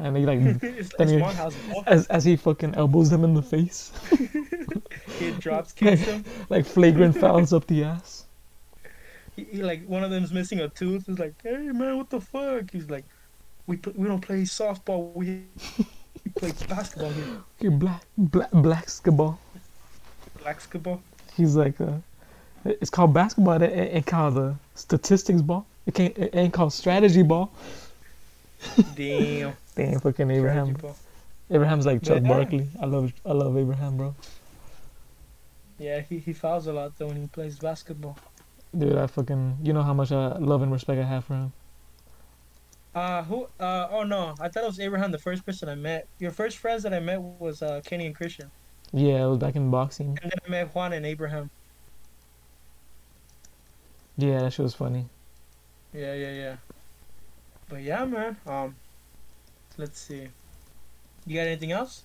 And he like Then it's you- one house. boy. as as he fucking elbows them in the face, He drops kicks them. like flagrant fouls up the ass. He, he, like one of them's missing a tooth. He's like, hey man, what the fuck? He's like, we pl- we don't play softball. We, we play basketball here. Okay, black black basketball. Black basketball. He's like, uh, it's called basketball. It it ain't called the statistics ball. It can't. It ain't called strategy ball. Damn. Damn, fucking Abraham. Abraham's like Chuck Yeah. Barkley. I love I love Abraham, bro. Yeah, he, he fouls a lot though when he plays basketball. Dude, I fucking you know how much I love and respect I have for him. Uh, who? Uh, oh no, I thought it was Abraham, the first person I met. Your first friends that I met was uh Kenny and Christian, Yeah, it was back in boxing. and then I met Juan and Abraham. Yeah, that shit was funny. Yeah, yeah, yeah. But yeah, man. Um, let's see. You got anything else?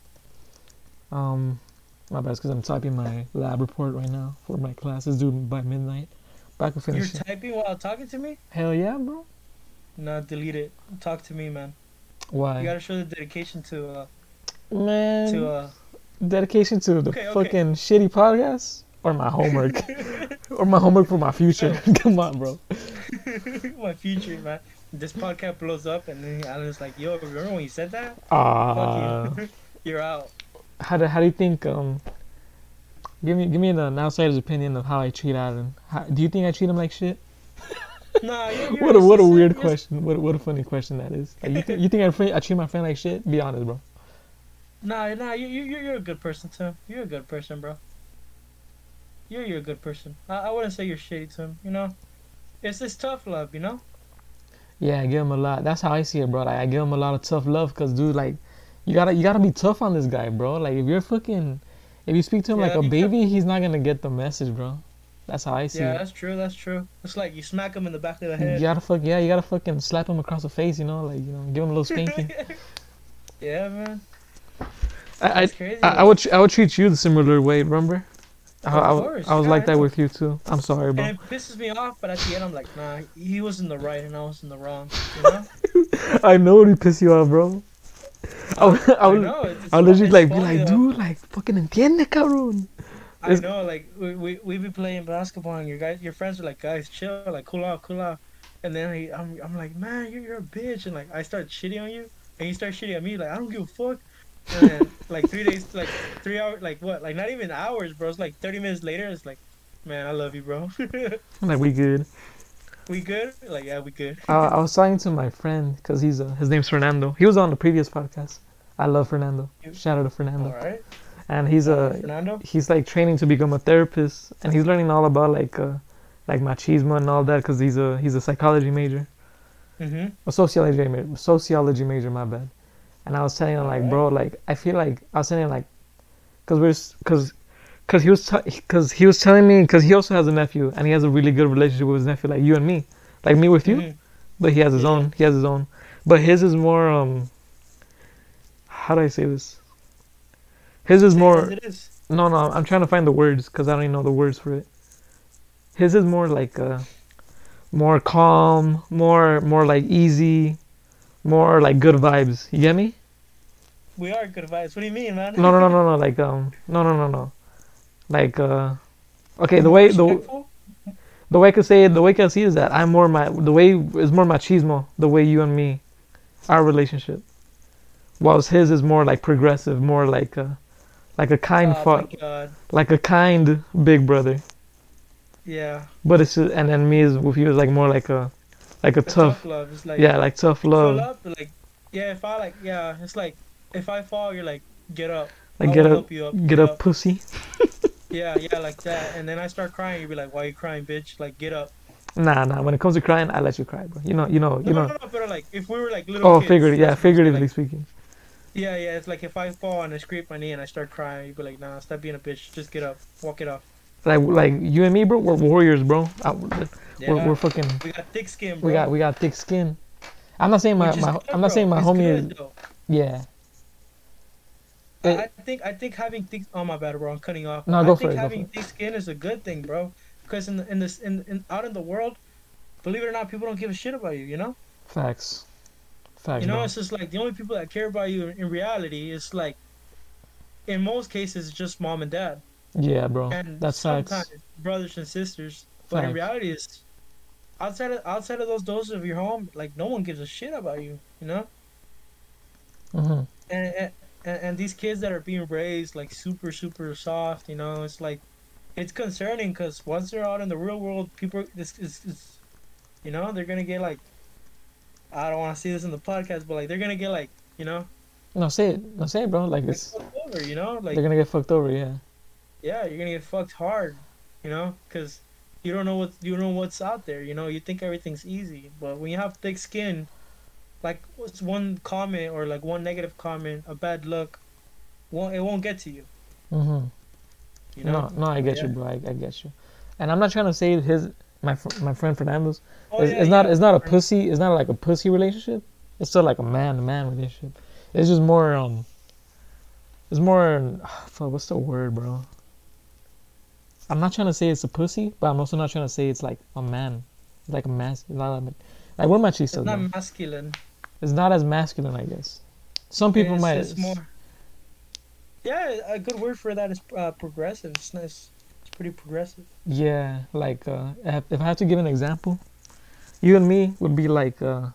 Um, my bad, because I'm typing my lab report right now for my classes due by midnight. But I can You're it. typing while talking to me? Hell yeah, bro. No, delete it. Talk to me, man. Why? You gotta show the dedication to uh Man, to uh. dedication to the Okay, okay. fucking shitty podcast or my homework or my homework for my future. Come on, bro. my future, man. This podcast blows up, and then Alan's like, "Yo, remember when you said that? Ah, Fuck you. You're out." how do how do you think? Um, give me give me an outsider's opinion of how I treat Adam. How, do you think I treat him like shit? Nah, What a what a weird question. What a- what a funny question that is. Like, you think you think I, I treat my friend like shit? Be honest, bro. Nah, nah, you you you're a good person too. You're a good person, bro. You're you're a good person. I, I wouldn't say you're shitty to him. You know, it's this tough love. You know. Yeah, I give him a lot. That's how I see it, bro. Like, I give him a lot of tough love, cause dude, like, you gotta you gotta be tough on this guy, bro. Like, if you're fucking, if you speak to him like a you baby, he's not gonna get the message, bro. That's how I see Yeah, it. Yeah, that's true. That's true. It's like you smack him in the back of the head. You head. gotta fuck, yeah, you gotta fucking slap him across the face, you know, like you know, give him a little spanking. yeah, man. I, I, crazy. I, I would, I would treat you the similar way. Remember? I, Of I, w- course, I was yeah, like that with you too. I'm sorry, bro. And it pisses me off, but at the end I'm like, nah, he was in the right and I was in the wrong. You know? I know it would piss you off, bro. I, would- I, I would, know. It's, it's I would it's like be like, dude, like fucking entiende, cabrón. I know, like we we we be playing basketball, and your guys, your friends are like, guys, chill, like cool off, cool off. And then I, I'm I'm like, man, you're you're a bitch, and like I start shitting on you, and you start shitting on me, like I don't give a fuck. And then like three days, like three hours, like what, like not even hours, bro. It's like thirty minutes later, it's like, man, I love you, bro. I'm like, we good. We good? Like yeah, we good. I, I was talking to my friend because he's uh, his name's Fernando. He was on the previous podcast. I love Fernando. Shout out to Fernando. All right, And he's uh, Fernando. he's like training to become a therapist, and he's learning all about like uh, like machismo and all that because he's a he's a psychology major, Mhm. a sociology major, sociology major. My bad. And I was telling him like, Alright. bro, like I feel like I was telling him like, cause we're cause. Cause he was, t- cause he was telling me, cause he also has a nephew, and he has a really good relationship with his nephew, like you and me, like me with you. Mhm. But he has his Yeah. own. He has his own. But his is more. Um. How do I say this? His is more. as it is. No, no. I'm trying to find the words because I don't even know the words for it. His is more like uh, more calm, more more like easy, more like good vibes. You get me? we are good vibes. What do you mean, man? No, no, no, no, no. Like um, no, no, no, no. Like uh, okay. The way the the way I could say it, the way I could see it is that I'm more my the way is more machismo. The way you and me, our relationship, whilst his is more like progressive, more like a like a kind Oh god. like a kind big brother. Yeah. But it's just, and then me is with you is like more like a like a The tough, love. It's like yeah, like tough love. up, like yeah, if I like yeah, it's like if I fall, you're like get up. Like I get up, help you up. get up, pussy. Yeah, yeah, like that. And then I start crying. You'd be like, "Why are you crying, bitch? Like get up." Nah, nah. When it comes to crying, I let you cry, bro. You know, you know, you no, know. no, no, but like if we were like little. Oh, kids, figuratively, yeah, that's what I'm saying, figuratively like, speaking. yeah, yeah. It's like if I fall and I scrape my knee and I start crying, you'd be like, "Nah, stop being a bitch. Just get up, walk it off." Like, like you and me, bro. We're warriors, bro. I, we're, Yeah. we're fucking. we got thick skin, bro. We got, we got thick skin. I'm not saying my, my good, I'm not bro. saying my It's homie good, is. though. Yeah. I- It- I think I think having thick. Oh my bad, bro. I'm cutting off. No, I go think for it, having thick skin is a good thing, bro. Because in the, in this in, in out in the world, believe it or not, people don't give a shit about you. You know. Facts. Facts, You know, bro. it's just like the only people that care about you in, in reality is like, in most cases, just mom and dad, Yeah, bro. and That's sometimes facts. brothers and sisters. But in reality, it's outside of outside of those doors of your home, like no one gives a shit about you. You know. hmm and, and and these kids that are being raised like super super soft you know it's like it's concerning because once they're out in the real world people this is you know they're gonna get like i don't want to see this in the podcast but like they're gonna get like you know No, say it. No, say it, bro. Like this. fucked over you know like they're gonna get fucked over. Yeah. yeah you're gonna get fucked hard you know because you don't know what you don't know what's out there you know you think everything's easy but when you have thick skin like what's one comment or like one negative comment a bad look won't it won't get to you hmm you know No, no, I get you, bro. I, I get you. And I'm not trying to say his my fr- my friend Fernando's. Oh, it's, yeah, it's not yeah. it's not a pussy. It's not like a pussy relationship. It's still like a man to man relationship. It's just more um. It's more. Fuck, what's the word, bro? I'm not trying to say it's a pussy, but I'm also not trying to say it's like a man, It's like a mas. Not like, like we're It's not bro. masculine. It's not as masculine, I guess. Some people it's, might. It's more. Yeah, a good word for that is uh, progressive. It's nice. It's pretty progressive. Yeah, like uh, if I have to give an example, you and me would be like uh,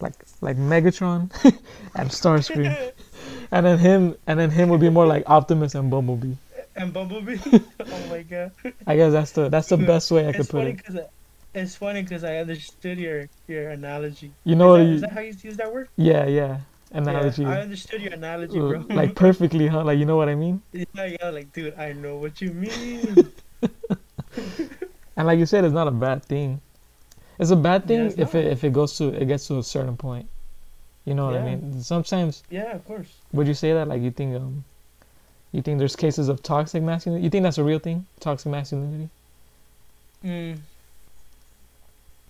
like like Megatron and Starscream, and then him and then him would be more like Optimus and Bumblebee. and Bumblebee. oh my god. I guess that's the that's the best way I could put it. It's funny because I understood your your analogy. You know is, what? that, You, is that how you use that word? yeah, yeah, analogy, Yeah, I understood your analogy, bro. like perfectly, huh? Like you know what I mean? yeah, yeah, like dude, I know what you mean. And like you said, it's not a bad thing. It's a bad thing it's if not. it if it goes to it gets to a certain point. You know what I mean? Sometimes yeah, of course. Would you say that? Like, you think um, you think there's cases of toxic masculinity? You think that's a real thing? Toxic masculinity? Mm.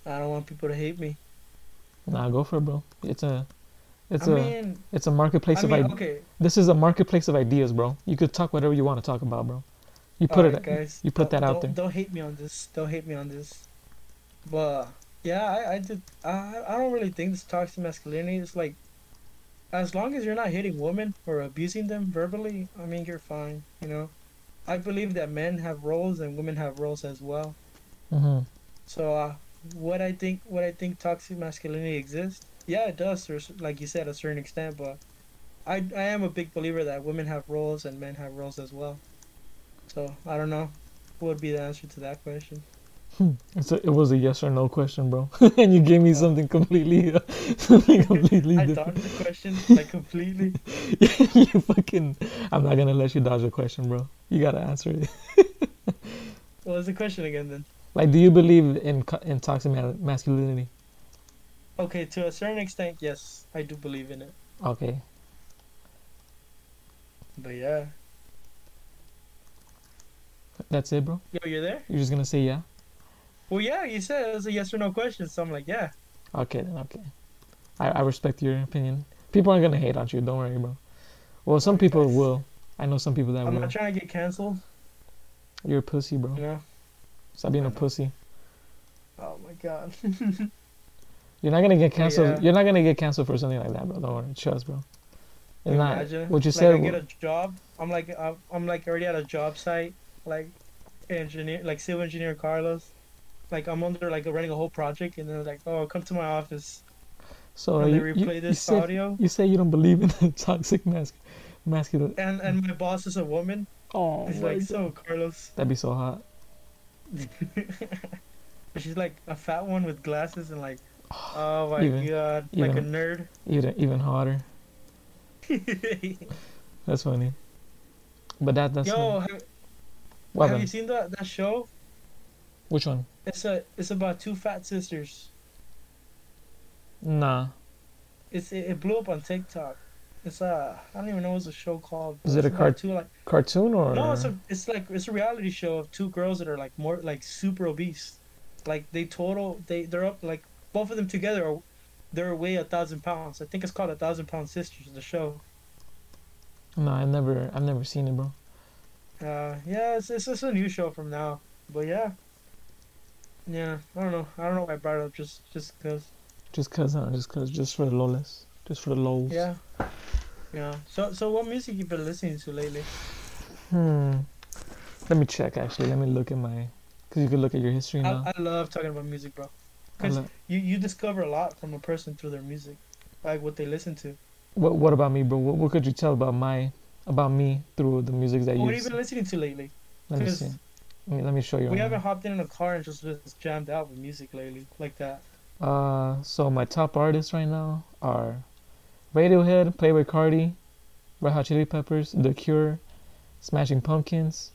I don't want people to hate me. Nah, go for it, bro. It's a, it's I a, mean, it's a marketplace I of mean, ideas. okay. This is a marketplace of ideas, bro. You could talk whatever you want to talk about, bro. You put it, guys. you put that out there. Don't hate me on this. Don't hate me on this. But yeah, I, I did. I, I don't really think this toxic masculinity is like, as long as you're not hitting women or abusing them verbally, I mean you're fine. You know, I believe that men have roles and women have roles as well. hmm So uh, what I think, what I think toxic masculinity exists. Yeah, it does. Like you said, a certain extent, but I I am a big believer that women have roles and men have roles as well. So I don't know. What would be the answer to that question? It's a, it was a yes or no question, bro. and you gave me something completely, uh, something completely I different. dodged the question like completely. you fucking. I'm not gonna let you dodge a question, bro. You gotta answer it. What was the question again then? Like, do you believe in in toxic masculinity? Okay, to a certain extent, yes, I do believe in it. Okay. But yeah, That's it, bro. yo, you're there? You're just gonna say yeah. Well, yeah, you said it was a yes or no question, so I'm like, yeah. Okay, then okay. I, I respect your opinion. People aren't gonna hate on you. Don't worry, bro. Well, some people will. I know some people that I'm will. not trying to get canceled, You're a pussy, bro. know. Stop being a pussy. Oh my god. You're not gonna get canceled. yeah. You're not gonna get canceled for something like that, bro. Don't worry. Trust, bro. It's not Imagine. what you like said. I get a job. I'm like I'm, I'm like already at a job site, like engineer, like civil engineer Carlos. Like I'm under like running a whole project, and they're like, "Oh, come to my office." so and you, you, replay you this say, audio. you say you don't believe in the toxic mas- masculine. And and my boss is a woman. Oh, It's like God. so, Carlos. that'd be so hot. She's like a fat one with glasses and like, oh my Even- god, like a nerd. Even even hotter. That's funny. But that that's Yo, have, what have you seen that that show? Which one? It's a it's about two fat sisters. Nah. It's it, it blew up on TikTok. It's uh I don't even know what's a show called. Is it a about cart- Two like Cartoon or no, it's a it's like it's a reality show of two girls that are like more like super obese. Like they total they they're up like both of them together are they're weigh a thousand pounds. I think it's called a thousand pound sisters. The show. No, I've never I've never seen it, bro. Uh, yeah, it's, it's it's a new show from now, but yeah, yeah. I don't know. I don't know why I brought it up. Just just cause. Just cause, huh? Just cause, just for the lolis, just for the lols. Yeah. Yeah. So so what music you been listening to lately? Hmm. Let me check. Actually, let me look at my. Cause you could look at your history now. I, I love talking about music, bro. Cause lo- you you discover a lot from a person through their music, like what they listen to. what What about me, bro? What, what could you tell about my about me through the music that What you? have you been listening to lately? Let me see. Let me, let me show you. We haven't hopped in, in a car and just, just jammed out with music lately, like that. Uh, so my top artists right now are Radiohead, Playboi Carti, Red Hot Chili Peppers, The Cure, Smashing Pumpkins,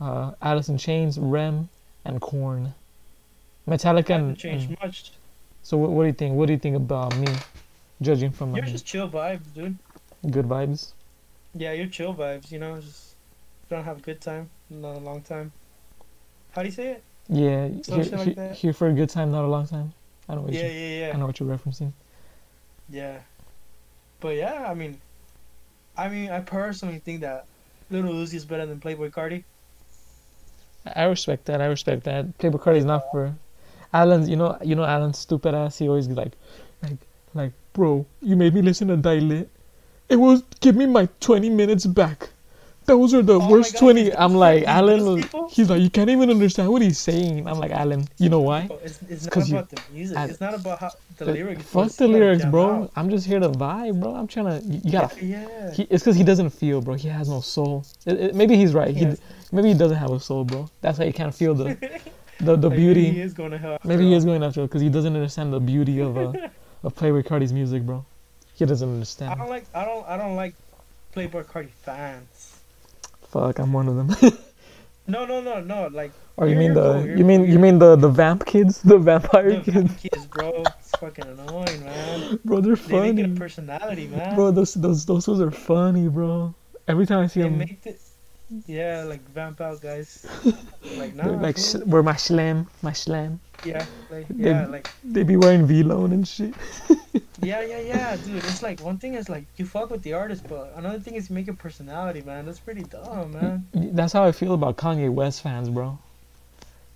uh, Alice in Chains, Rem, and Korn. Metallica Hasn't and, changed and- much. so what, what do you think? What do you think about me? Judging from my You're just chill vibes, dude. good vibes. Yeah, you're chill vibes. You know, just don't have a good time, not a long time. How do you say it? Yeah, here, like here, that? here for a good time, not a long time. I know what Yeah, you, yeah, yeah. I know what you're referencing. Yeah. But yeah, I mean, I mean, I personally think that Little Uzi is better than Playboi Carti. I respect that. I respect that. Playboi Carti is not for Alan's. You know, you know Alan's stupid ass. He always like, like, like, bro, you made me listen to Die Lit. It was give me my twenty minutes back. Those are the Oh worst God, twenty. I'm like Alan. He's like, you can't even understand what he's saying. I'm like Alan. You know why? Bro, It's, it's not 'cause you- about the music. I- it's not about how the Like, lyrics. Fuck the lyrics, bro. out. I'm just here to vibe, bro. I'm trying to. You you gotta. Yeah. He, it's because he doesn't feel, bro. He has no soul. It, it- maybe he's right. He, maybe he doesn't have a soul, bro. That's why he can't feel the, the, the Like, beauty. Maybe he is going to hell. Maybe he is going after it because he doesn't understand the beauty of uh, of Playboi Carti's music, bro. He doesn't understand. I don't like. I don't. I don't like Playboi Carti fans. Fuck, I'm one of them. No, no, no, no. Like or you mean the cool, you're mean cool, you mean the the vamp kids, the vampire the kids, vamp kids, bro. It's fucking annoying, man. bro? They're funny. They make it a personality, man. bro. Those those those fools are funny, bro. Every time I see they them. Yeah, like vamp out guys. Like nah, they're like fool. sh- where my slam, my slam. yeah, like they- yeah, like They be wearing V-Lone and shit. yeah, yeah, yeah, dude. It's like one thing is like you fuck with the artist, but another thing is you make a personality, man. That's pretty dumb, man. That's how I feel about Kanye West fans, bro.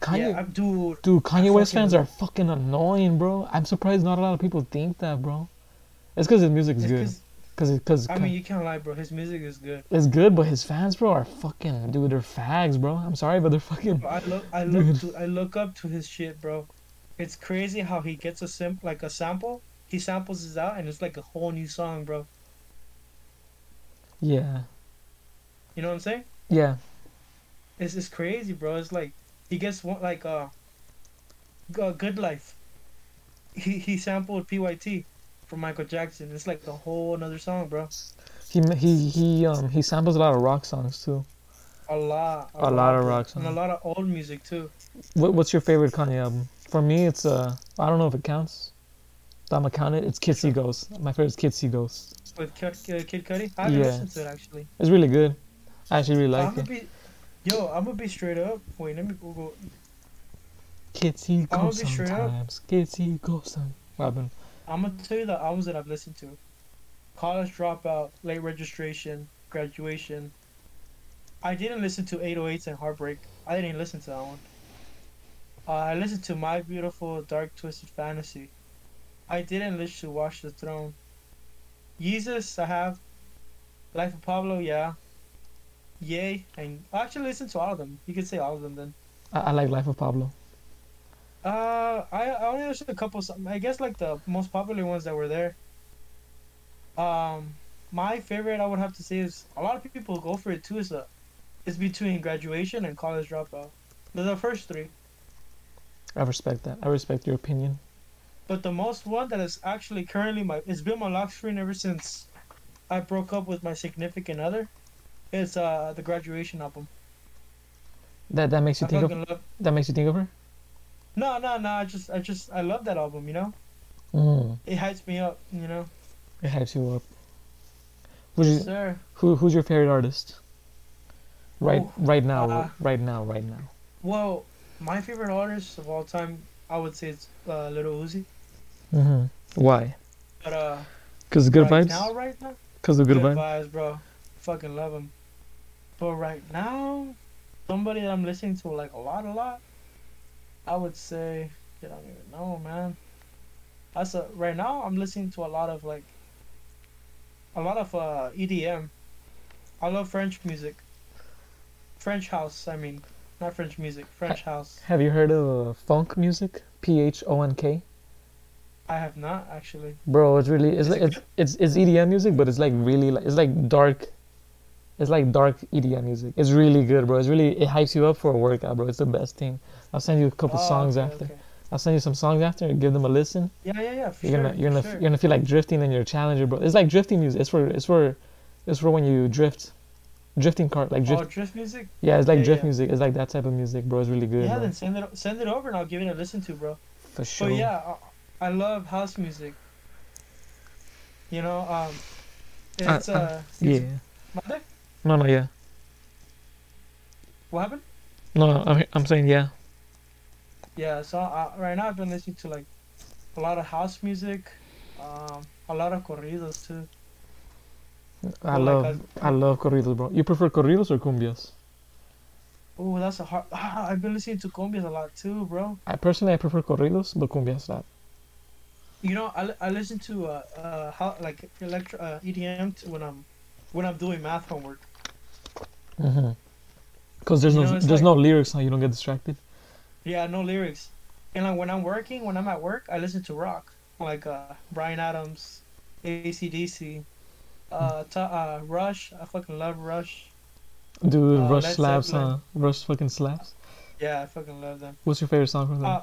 Kanye, Yeah, I'm, dude. dude, Kanye West fans are fucking annoying, bro. I'm surprised not a lot of people think that, bro. It's because his music's It's good. 'Cause- Cause, it- cause, I mean, you can't lie, bro. His music is good. it's good, but his fans, bro, are fucking, dude, they're fags, bro. I'm sorry, but they're fucking. Bro, I look, I look, to, I look up to his shit, bro. It's crazy how he gets a sim like a sample. He samples it out, and it's like a whole new song, bro. Yeah, You know what I'm saying? yeah, It's it's crazy, bro. It's like he gets one like uh, G- uh, Good Life. He he sampled PYT from Michael Jackson. It's like a whole another song, bro. he he he um he samples a lot of rock songs too. A lot. A lot of bro. rock And a lot of old music too. What what's your favorite Kanye album? For me, it's uh I don't know if it counts. But I'm gonna count it. It's Kids Ghosts. My favorite is Kids Ghosts. With Kid, uh, Kid Cudi. I haven't Yeah. listened to it actually. It's really good. I actually really I'm like gonna it. be, yo, I'm gonna be straight up. Wait, let me Google. Kids See I'll be straight up. sometimes. Kids See Ghosts. some- What happened? I'm gonna tell you the albums that I've listened to. College Dropout, Late Registration, Graduation. I didn't listen to 808s and Heartbreak. I didn't listen to that one. Uh, I listened to My Beautiful Dark Twisted Fantasy. I didn't listen to Watch the Throne. Jesus, I have. Life of Pablo, yeah. Yay, and I actually listened to all of them. You could say all of them then. I, I like Life of Pablo. Uh, I, I only listened to a couple. I guess like the most popular ones that were there. Um, my favorite I would have to say is a lot of people go for it too. Is uh, is between graduation and college dropout. They're the first three. I respect that. I respect your opinion. But the most one that is actually currently my it's been my lock screen ever since I broke up with my significant other. It's uh the graduation album. That that makes you I think of love. that makes you think of her. No, no, no. I just, I just, I love that album. You know, Mm, it hypes me up. You know, it hypes you up. Who's your, sir. who who's your favorite artist? Right Oh, right now, uh, right now, right now. Well, my favorite artist of all time, I would say it's uh, Little Uzi. Mm hmm Why? But uh, Cause of good right vibes. now, right now, Cause of good, good vibes. vibes, bro. Fucking love him. But right now, somebody that I'm listening to like a lot, a lot. I would say, I don't even know, man. That's a right now. I'm listening to a lot of like, a lot of uh EDM. I love French music. French house. I mean, not French music. French house. Have you heard of uh, phonk music? P H O N K. I have not actually. Bro, it's really it's like it's, it's it's EDM music, but it's like really like it's like dark. It's like dark EDM music. It's really good, bro. It's really it hypes you up for a workout, bro. It's the best thing. I'll send you a couple Oh, songs okay, after. okay. I'll send you some songs after and give them a listen. Yeah, yeah, yeah. You're sure. gonna you're gonna for you're gonna feel like drifting and you're challenger, bro. It's like drifting music. It's for it's for it's for when you drift, drifting cart like drift. Oh, drift music. yeah, it's like yeah, drift yeah. music. It's like that type of music, bro. It's really good, yeah, bro. then send it send it over and I'll give it a listen to, bro. For sure. But yeah, I, I love house music. You know, um, it's uh, uh, Yeah. it's, Mother? No, no, yeah. What happened? No, no, I'm I'm saying yeah. Yeah, so uh, right now I've been listening to like a lot of house music, um, a lot of corridos too. I like love I love corridos, bro. You prefer corridos or cumbias? Oh, that's a hard. Ah, I've been listening to cumbias a lot too, bro. I personally I prefer corridos, but cumbias not. You know, I, I listen to uh uh how like electro uh, EDM t- when I'm when I'm doing math homework. Mm-hmm. Cause there's You no know, there's like- no lyrics, huh? You don't get distracted. Yeah, no lyrics. And like when I'm working, when I'm at work, I listen to rock, like uh Bryan Adams, ACDC, uh, t- uh Rush. I fucking love Rush. Dude, Uh, Rush Led slaps, Zeppelin. huh? Rush fucking slaps. Yeah, I fucking love them. What's your favorite song from them? Uh,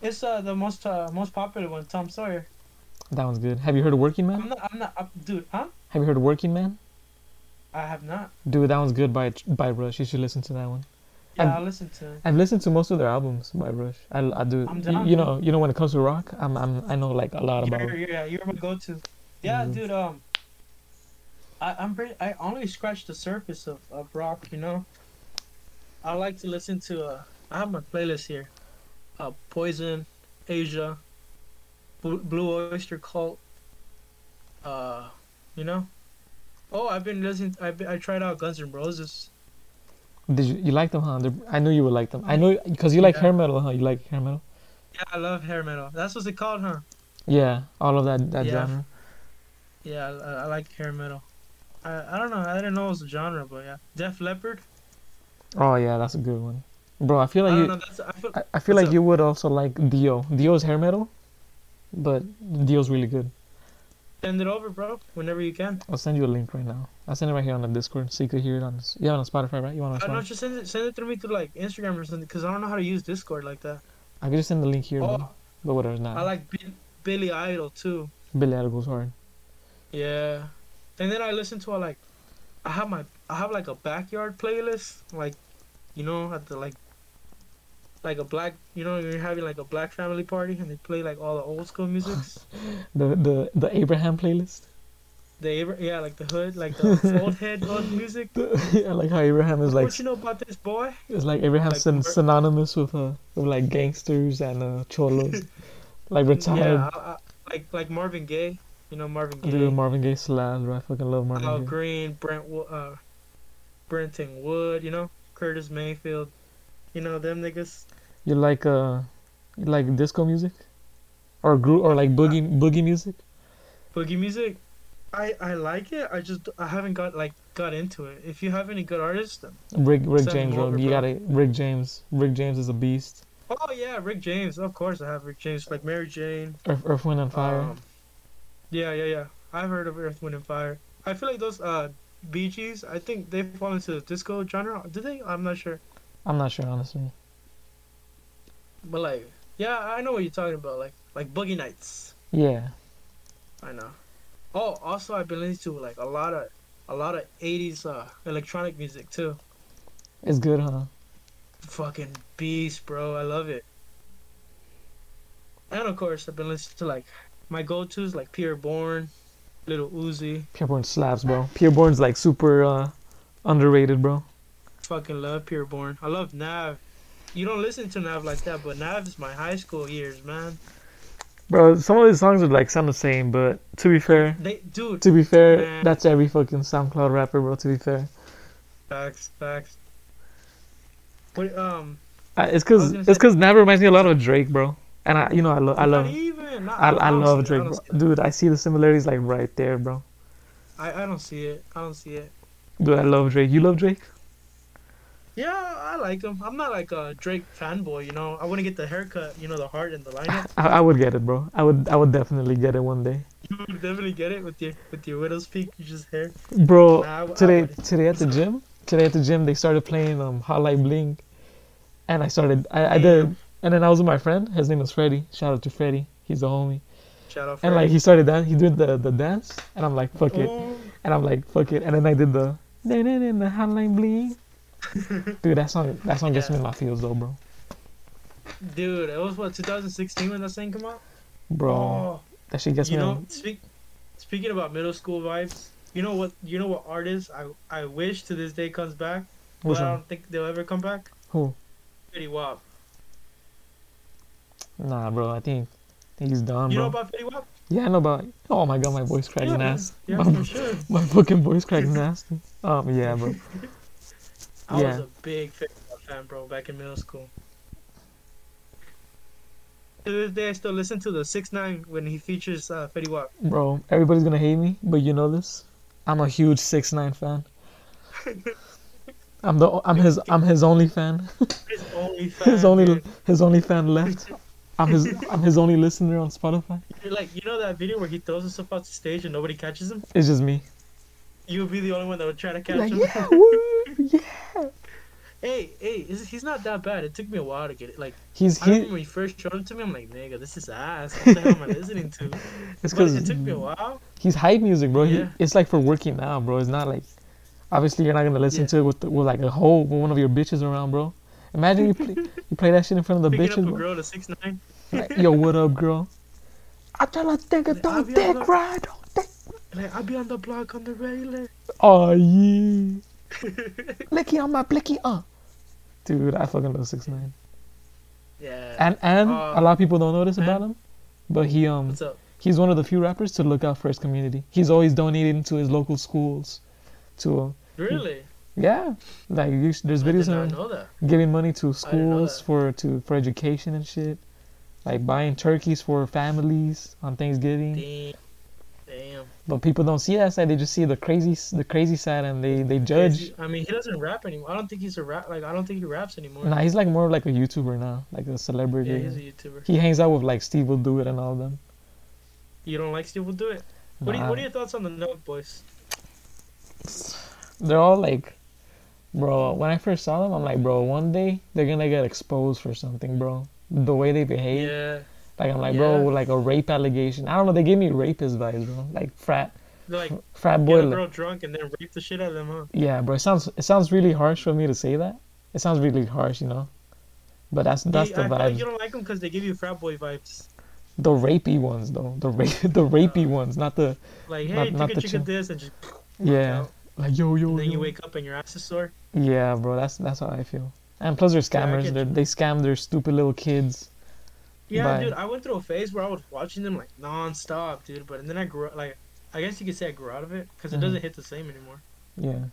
It's uh the most uh most popular one, Tom Sawyer. that one's good. Have you heard of Working I'm Man? not, I'm not, uh, dude, huh? Have you heard of Working Man? I have not. Dude, that one's good by by Rush. You should listen to that one. Yeah, I'm- I'll listen to. I've listened to most of their albums by Rush. I, I do. I'm you, down, you man. know, you know when it comes to rock, I'm, I'm I know like a lot about. You're, yeah, you're my go-to. Yeah, Mhm. dude. Um, I, I'm pretty. I only scratched the surface of, of rock. You know. I like to listen to. Uh, I have my playlist here. Uh, Poison, Asia, Blue, Blue Oyster Cult. Uh, you know. Oh, I've been listening. I I tried out Guns N' Roses. Did you you like them, huh? They're, I knew you would like them. I know because you like Yeah. hair metal, huh? You like hair metal. Yeah, I love hair metal. That's what's it called, huh? Yeah, all of that that Yeah. genre. Yeah, I, I like hair metal. I I don't know. I didn't know it was a genre, but yeah. Def Leppard. Oh yeah, that's a good one, bro. I feel like don't you. know. I feel. I, I feel like up? you would also like Dio. Dio's hair metal, but Dio's really good. Send it over, bro. Whenever you can. I'll send you a link right now. I'll send it right here on the Discord so you could hear it on. You have it on Spotify, right? You want I on know. Spotify? Just send it. Send it through me through like Instagram or something, cause I don't know how to use Discord like that. I could just send the link here, Oh, bro. But whatever, nah. I like Bi- Billy Idol too. Billy Idol goes hard. Yeah. And then I listen to a like, I have my I have like a backyard playlist, like, you know, at the like. Like a black, you know, you're having like a black family party and they play like all the old school music. The the the Abraham playlist. The Abra- yeah, like the hood, like the old head old music. yeah, like how Abraham is like what you know about this boy? it's like Abraham's like syn- synonymous with uh with like gangsters and uh cholos, like retired. Yeah, I, I, like like Marvin Gaye, you know Marvin Gaye, Dude, Marvin Gaye slaps, bro. I fucking love Marvin Al Gaye. Green, Brent, uh, Brenton Wood, you know Curtis Mayfield, you know them niggas. You like uh, you like disco music, or group or like boogie boogie music? Boogie music. I I like it. I just I haven't got like got into it. If you have any good artists, then Rick Rick James, over, You bro. gotta Rick James. Rick James is a beast. oh yeah, Rick James. Of course, I have Rick James. Like Mary Jane. Earth, Earth Wind and Fire. Um, yeah, yeah, yeah. I've heard of Earth, Wind, and Fire. I feel like those uh Bee Gees. I think they fall into the disco genre. Do they? I'm not sure. I'm not sure honestly. But like, yeah, I know what you're talking about. Like like Boogie Nights. Yeah. I know. Oh, also I've been listening to like a lot of a lot of 80s uh electronic music too. It's good, huh? Fucking beast, bro. I love it. And of course, I've been listening to like my go-tos like Pi'erre Bourne, Little Uzi. Pi'erre Bourne slaps, bro. Pi'erre Bourne's like super uh, underrated, bro. Fucking love Pi'erre Bourne. I love Nav. You don't listen to Nav like that, but Nav is my high school years, man. Bro, some of these songs are like sound the same, but to be fair, They, dude. to be fair, Man. that's every fucking SoundCloud rapper, bro. To be fair, Facts, facts. What um? uh, it's cause it's cause Nav reminds me a lot of Drake, bro. And I, you know, I love, I love, even. I, I love. I Drake, bro. Dude, I see the similarities like right there, bro. I, I don't see it. I don't see it. Dude, I love Drake. You love Drake? Yeah, I like him. I'm not like a Drake fanboy, you know. I wouldn't get the haircut, you know, the heart and the lineup. I, I would get it, bro. I would, I would definitely get it one day, You would definitely get it with your with your widow's peak. You just hair. bro. Nah, I w- I today, today at the gym, today at the gym, they started playing um Hotline Bling, and I started, I, I did, and then I was with my friend. His name is Freddie. Shout out to Freddie. He's a homie. Shout out. Freddy And like he started dan he did the the dance, and I'm like fuck it, Ooh. and I'm like fuck it, and then I did the na na Hotline Bling. Dude, that song, that song gets me in my feels though, bro. Dude, it was what 2016 when that thing came out. Bro, Oh, that shit gets you me. know, on- speak, speaking about middle school vibes, you know what? You know what artist I I wish to this day comes back, Which but I don't think they'll ever come back. Who? Fetty Wap. Nah, bro. I think, I think he's done, You bro. know about Fetty Wap? yeah, I know about. Oh my god, my voice cracked Yeah, nasty. yeah, my, for sure. my fucking voice cracking ass. Um, yeah, bro. I was a big Wap fan, bro, back in middle school. To this day, I still listen to the Six Nine when he features uh, Fetty Wap. Bro, everybody's gonna hate me, but you know this. I'm a huge six nine fan. I'm the I'm his I'm his only fan. His only fan. His only dude. his only fan left. I'm his I'm his only listener on Spotify. Like you know that video where he throws himself off the stage and nobody catches him. It's just me. You would be the only one that would try to catch Like him. yeah, woo, yeah. Hey, hey, is- he's not that bad. It took me a while to get it. Like He's he. when he first showed it to me, I'm like, nigga, this is ass. What the hell am I listening to? It's But it took me a while. he's hype music, bro. He, it's like for working out, bro. It's not like obviously you're not gonna listen Yeah. to it with, the, with like a whole with one of your bitches around, bro. Imagine you play, you play that shit in front of the Picking up bitches, a girl to six nine. Like, Yo, what up, girl? I her think it don't dick the- right. don't dick- Like I be on the block on the regular. Oh yeah. Blicky on my blicky, uh. Dude, I fucking love six nine. yeah. And and Uh, a lot of people don't notice man. about him, but he um he's one of the few rappers to look out for his community. He's always donating to his local schools, to uh, Really? yeah, like you, there's videos of him giving money to schools for to for education and shit, like buying turkeys for families on Thanksgiving. Damn. Damn. But people don't see that side; they just see the crazy the crazy side, and they they judge. I mean, he doesn't rap anymore. I don't think he's a rap. Like I don't think he raps anymore. Nah, he's like more like a YouTuber now, like a celebrity. Yeah, he's a YouTuber. He hangs out with like SteveWillDoIt and all of them. You don't like SteveWillDoIt. What, do you, what are your thoughts on the Nelk Boys? they're all like, bro. When I first saw them, I'm like, bro, one day they're gonna get exposed for something, bro. The way they behave, Yeah. Like I'm like, bro, like a rape allegation. I don't know. They gave me rapist vibes, bro. Like frat, like frat boy. get a girl drunk and then rape the shit out of them, huh? Yeah, bro. It sounds it sounds really harsh for me to say that. It sounds really harsh, you know. But that's that's You- the I feel like you don't like them because they give you frat boy vibes. The rapey ones, though. The rape, the rapey uh, ones, not the Like, hey, Not- not take a chicken chill. this and just yeah. Like yo yo. And then yo. you wake up and your ass is sore. Yeah, bro. That's that's how I feel. And plus, they're scammers. get they they scam their stupid little kids. Yeah, Bye. dude, I went through a phase where I was watching them like non-stop, dude. But and then I grew like, I guess you could say I grew out of it because it Mhm. doesn't hit the same anymore. Yeah.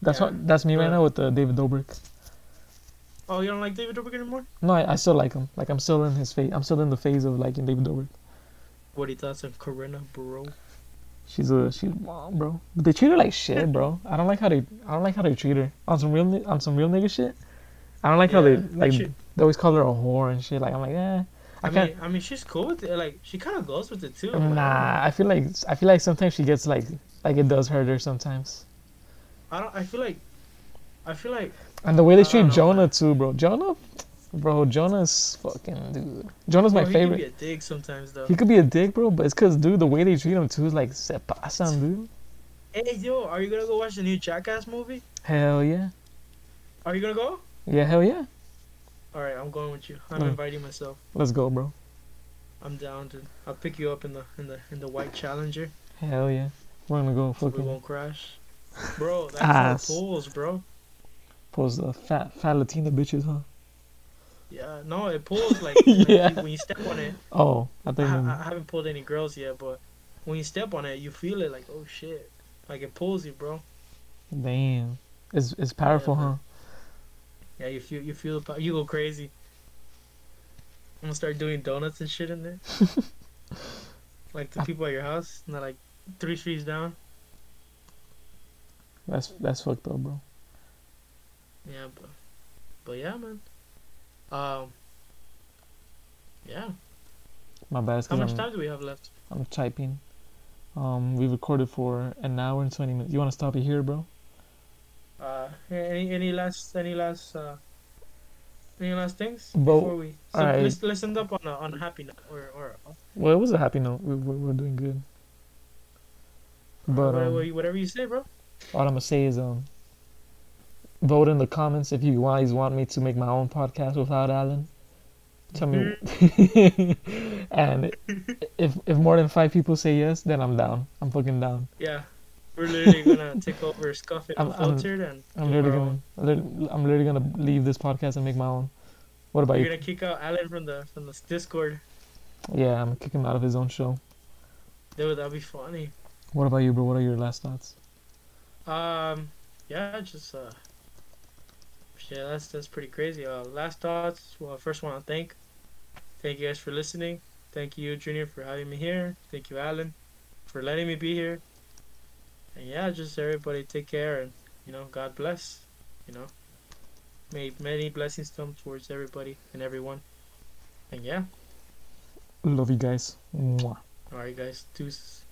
That's Yeah, what. That's me right now with uh, David Dobrik. Oh, you don't like David Dobrik anymore? No, I, I still like him. Like I'm still in his phase. I'm still in the phase of liking David Dobrik. What are your thoughts on Corinna Bro? She's a she's mom, bro. But they treat her like shit, bro. I don't like how they I don't like how they treat her on some real on some real nigga shit. I don't like how they Yeah, like she- they always call her a whore and shit. Like I'm like, eh. I I can't. mean, I mean, she's cool with it. Like, she kind of goes with it too. Nah, I feel like I feel like sometimes she gets like like it does hurt her sometimes. I don't. I feel like. I feel like. And the way they treat know, Jonah too, bro. Jonah, bro. Jonah's fucking dude. Jonah's my bro, favorite. He can be a dick sometimes though. He could be a dick, bro, but it's cause, dude, the way they treat him too is like se pasan, dude. Hey yo, are you gonna go watch the new Jackass movie? Hell yeah, Are you gonna go? yeah, hell yeah. All right, I'm going with you. I'm inviting myself. Let's go, bro. I'm down to. I'll pick you up in the in the in the white Challenger. Hell yeah. We're gonna go So we fucking won't crash. Bro, that's Ass. pulls, bro. pose the fat fat Latina bitches, huh? Yeah, no, it pulls like, like Yeah. you- when you step on it. Oh, I I, think. I I haven't pulled any girls yet, but when you step on it, you feel it like, oh shit, like it pulls you, bro. Damn, it's it's powerful, Yeah, huh? Yeah, you feel you feel the you go crazy. I'm gonna start doing donuts and shit in there. like the people at your house, and they're like three streets down. That's that's fucked up, bro. Yeah, but but yeah, man. Um. Yeah. My bad. How much I'm, time do we have left? I'm typing. Um, we recorded for an hour and twenty minutes. You wanna stop it here, bro? Uh, any any last any last uh any last things before we so alright. let's let's end up on a on a happy note or or Well, it was a happy note. We, we're, we're doing good. But whatever, um, whatever you say, bro. all I'm gonna say is um, vote in the comments if you guys want me to make my own podcast without Alan. Tell me, and if if more than five people say yes, then I'm down. I'm fucking down. Yeah, we're literally gonna take over Scuff It I'm- I'm- Unfiltered and I'm do literally our gonna, own. I'm literally- I'm literally gonna leave this podcast and make my own. What about You're you? gonna kick out Alan from the from the Discord. Yeah, I'm gonna kick him out of his own show. Dude, that'd be funny. What about you, bro? What are your last thoughts? Um, yeah, just uh, yeah, that's that's pretty crazy. Uh, last thoughts. Well, first want to thank, thank you guys for listening. Thank you, Junior, for having me here. Thank you, Alan, for letting me be here. And yeah, just everybody take care and you know, God bless. You know, may many blessings come towards everybody and everyone. And yeah, Love you guys. Mwah. all right, guys, deuces.